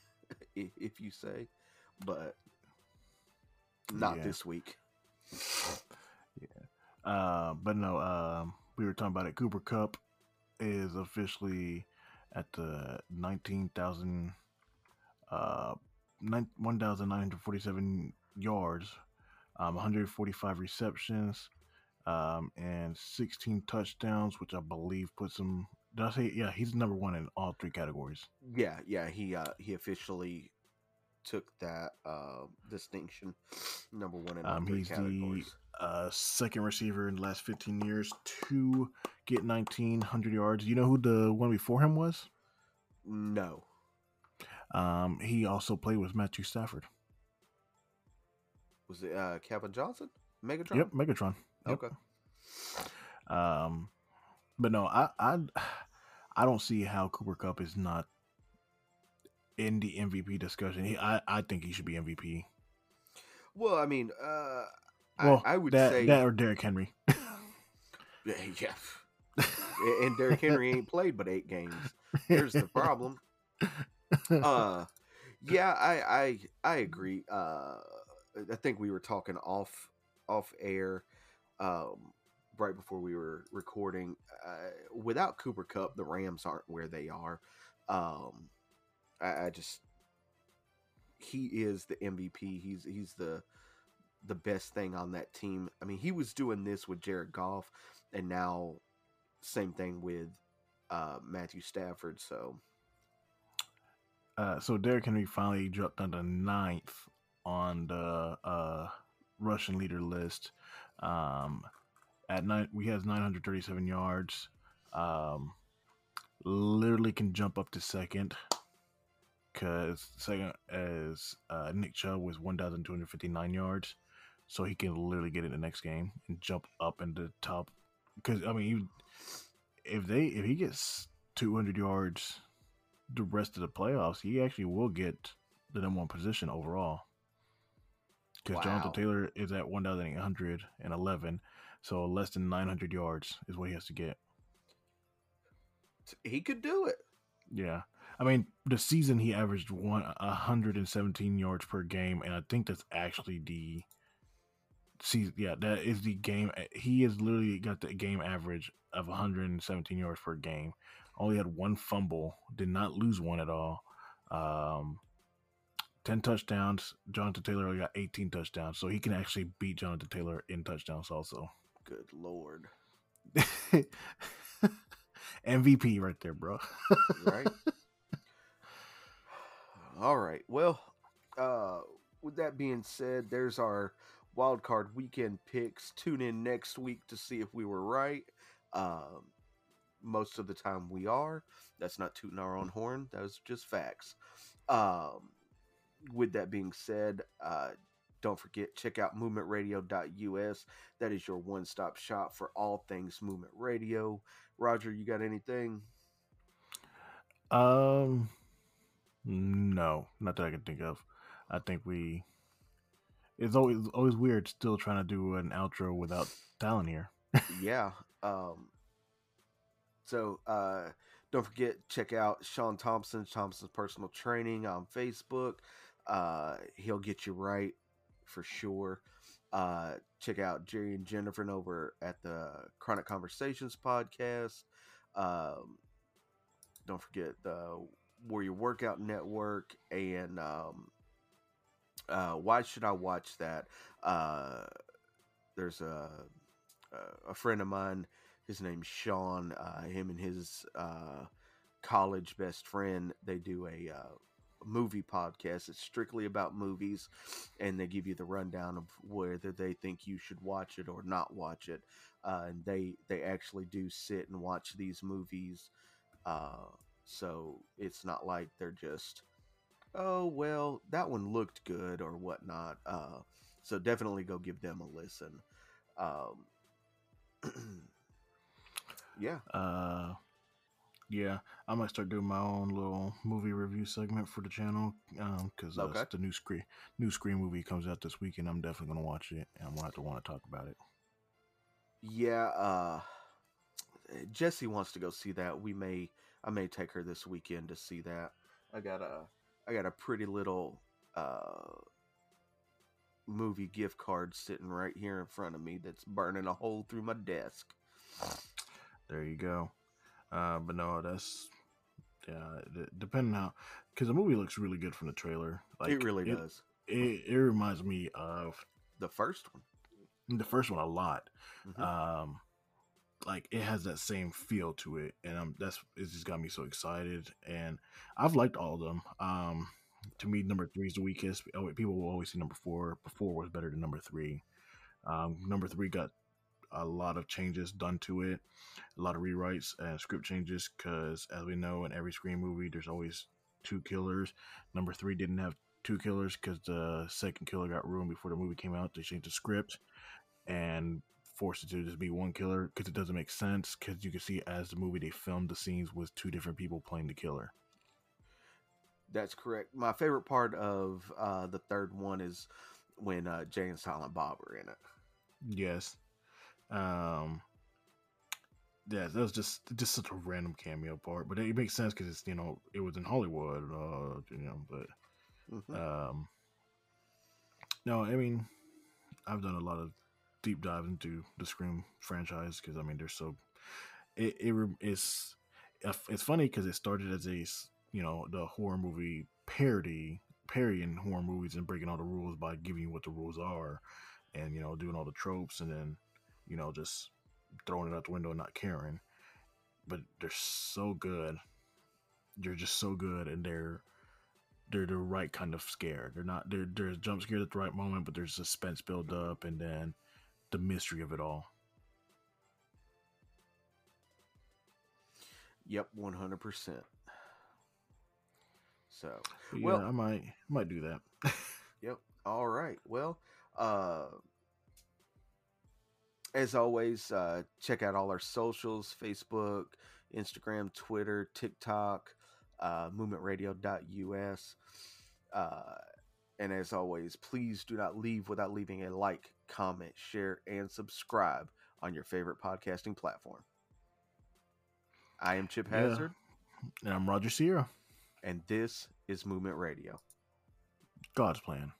if, if you say, but not Yeah. this week. Uh, but no, um, we were talking about it. Cooper Kupp is officially at the 19,000, uh, nine- 1,947 yards, um, 145 receptions, um, and 16 touchdowns, which I believe puts him. Did I say? Yeah, he's number one in all three categories. Yeah, yeah, he uh, he officially took that uh, distinction, number one in all Um, three he's the categories. uh, second receiver in the last 15 years to get 1,900 yards. You know who the one before him was? No, Um, he also played with Matthew Stafford. was it uh, Calvin Johnson? Megatron. Yep, Megatron. Yep. Okay. Um, but no, I, I, I don't see how Cooper Kupp is not in the MVP discussion. He, I, I think he should be MVP. Well, I mean, uh, Well, I, I would that, say that or Derrick Henry. Yeah, yeah. and Derrick Henry ain't played but eight games. Here's the problem. Uh, yeah, I I I agree. Uh, I think we were talking off off air, um, right before we were recording. Uh, without Cooper Kupp, the Rams aren't where they are. Um, I, I just he is the MVP. He's he's the the best thing on that team. I mean, he was doing this with Jared Goff, and now same thing with uh, Matthew Stafford. So, uh, so Derrick Henry finally dropped down to ninth on the uh, Russian leader list. Um, at nine, we has 937 yards. Um, literally can jump up to second because second as uh, Nick Chubb was 1,259 yards, so he can literally get in the next game and jump up into the top. Because I mean, if they if he gets 200 yards the rest of the playoffs, he actually will get the number one position overall. Because wow. Jonathan Taylor is at 1,811, so less than 900 yards is what he has to get. He could do it. Yeah. I mean, the season he averaged one 117 yards per game, and I think that's actually the season. Yeah, that is the game. He has literally got the game average of 117 yards per game. Only had one fumble, did not lose one at all. Um, 10 touchdowns. Jonathan Taylor only got 18 touchdowns, so he can actually beat Jonathan Taylor in touchdowns also. Good lord. MVP right there, bro. right. All right. Well, uh, with that being said, there's our wild card weekend picks. Tune in next week to see if we were right. Um, most of the time we are. That's not tooting our own horn. That was just facts. Um, with that being said, uh, don't forget, check out movementradio.us. That is your one stop shop for all things movement radio. Roger, you got anything? Um, no, not that I can think of. I think we. It's always always weird still trying to do an outro without Talon here. yeah. Um. So, uh, don't forget check out Sean Thompson, Thompson's personal training on Facebook. Uh, he'll get you right for sure. Uh, check out Jerry and Jennifer over at the Chronic Conversations podcast. Um, don't forget the Warrior Workout Network and um, uh, why should I watch that? Uh, there's a a friend of mine. His name's Sean. Uh, him and his uh, college best friend. They do a uh, movie podcast. It's strictly about movies, and they give you the rundown of whether they think you should watch it or not watch it. Uh, and they they actually do sit and watch these movies, uh, so it's not like they're just, oh well, that one looked good or whatnot. Uh, so definitely go give them a listen. Um, yeah. Uh, yeah, I might start doing my own little movie review segment for the channel because um, okay. uh, the new Scream new Scream movie comes out this week, and I'm definitely gonna watch it, and I'm gonna have to want to talk about it. Yeah, uh, Jesse wants to go see that. We may, I may take her this weekend to see that. I got a, I got a pretty little uh, movie gift card sitting right here in front of me that's burning a hole through my desk. There you go. Uh, but no, that's yeah. Depending how, because the movie looks really good from the trailer. Like it really it, does. It, it reminds me of the first one. The first one a lot. Mm-hmm. Um, like it has that same feel to it, and that's it. Just got me so excited, and I've liked all of them. Um, to me, number three is the weakest. Oh, people will always say number four. Before was better than number three. Um, number three got a lot of changes done to it, a lot of rewrites and script changes. Because as we know, in every Scream movie, there's always two killers. Number three didn't have two killers because the second killer got ruined before the movie came out. They changed the script and forced it to just be one killer because it doesn't make sense. Because you can see as the movie they filmed the scenes with two different people playing the killer. That's correct. My favorite part of uh, the third one is when uh, Jay and Silent Bob are in it. Yes, um, yeah, that was just just such a random cameo part, but it, makes sense because it's you know it was in Hollywood, uh, you know. But mm-hmm. um, no, I mean, I've done a lot of deep dive into the Scream franchise because I mean they're so it, it it's it's funny because it started as a you know the horror movie parody parodying horror movies and breaking all the rules by giving you what the rules are and you know doing all the tropes and then you know just throwing it out the window and not caring. But they're so good. They're just so good, and they're they're the right kind of scared. They're not they're they're jump scared at the right moment, but there's suspense build up, and then the mystery of it all. Yep, one hundred percent. So, But well, yeah, I might might do that. Yep. All right. Well, uh, as always, uh, check out all our socials Facebook, Instagram, Twitter, TikTok, uh, movementradio.us. Uh, and as always, please do not leave without leaving a like, comment, share, and subscribe on your favorite podcasting platform. I am Chip Yeah. Hazard, and I'm Roger Sierra. and this is Movement Radio. God's plan.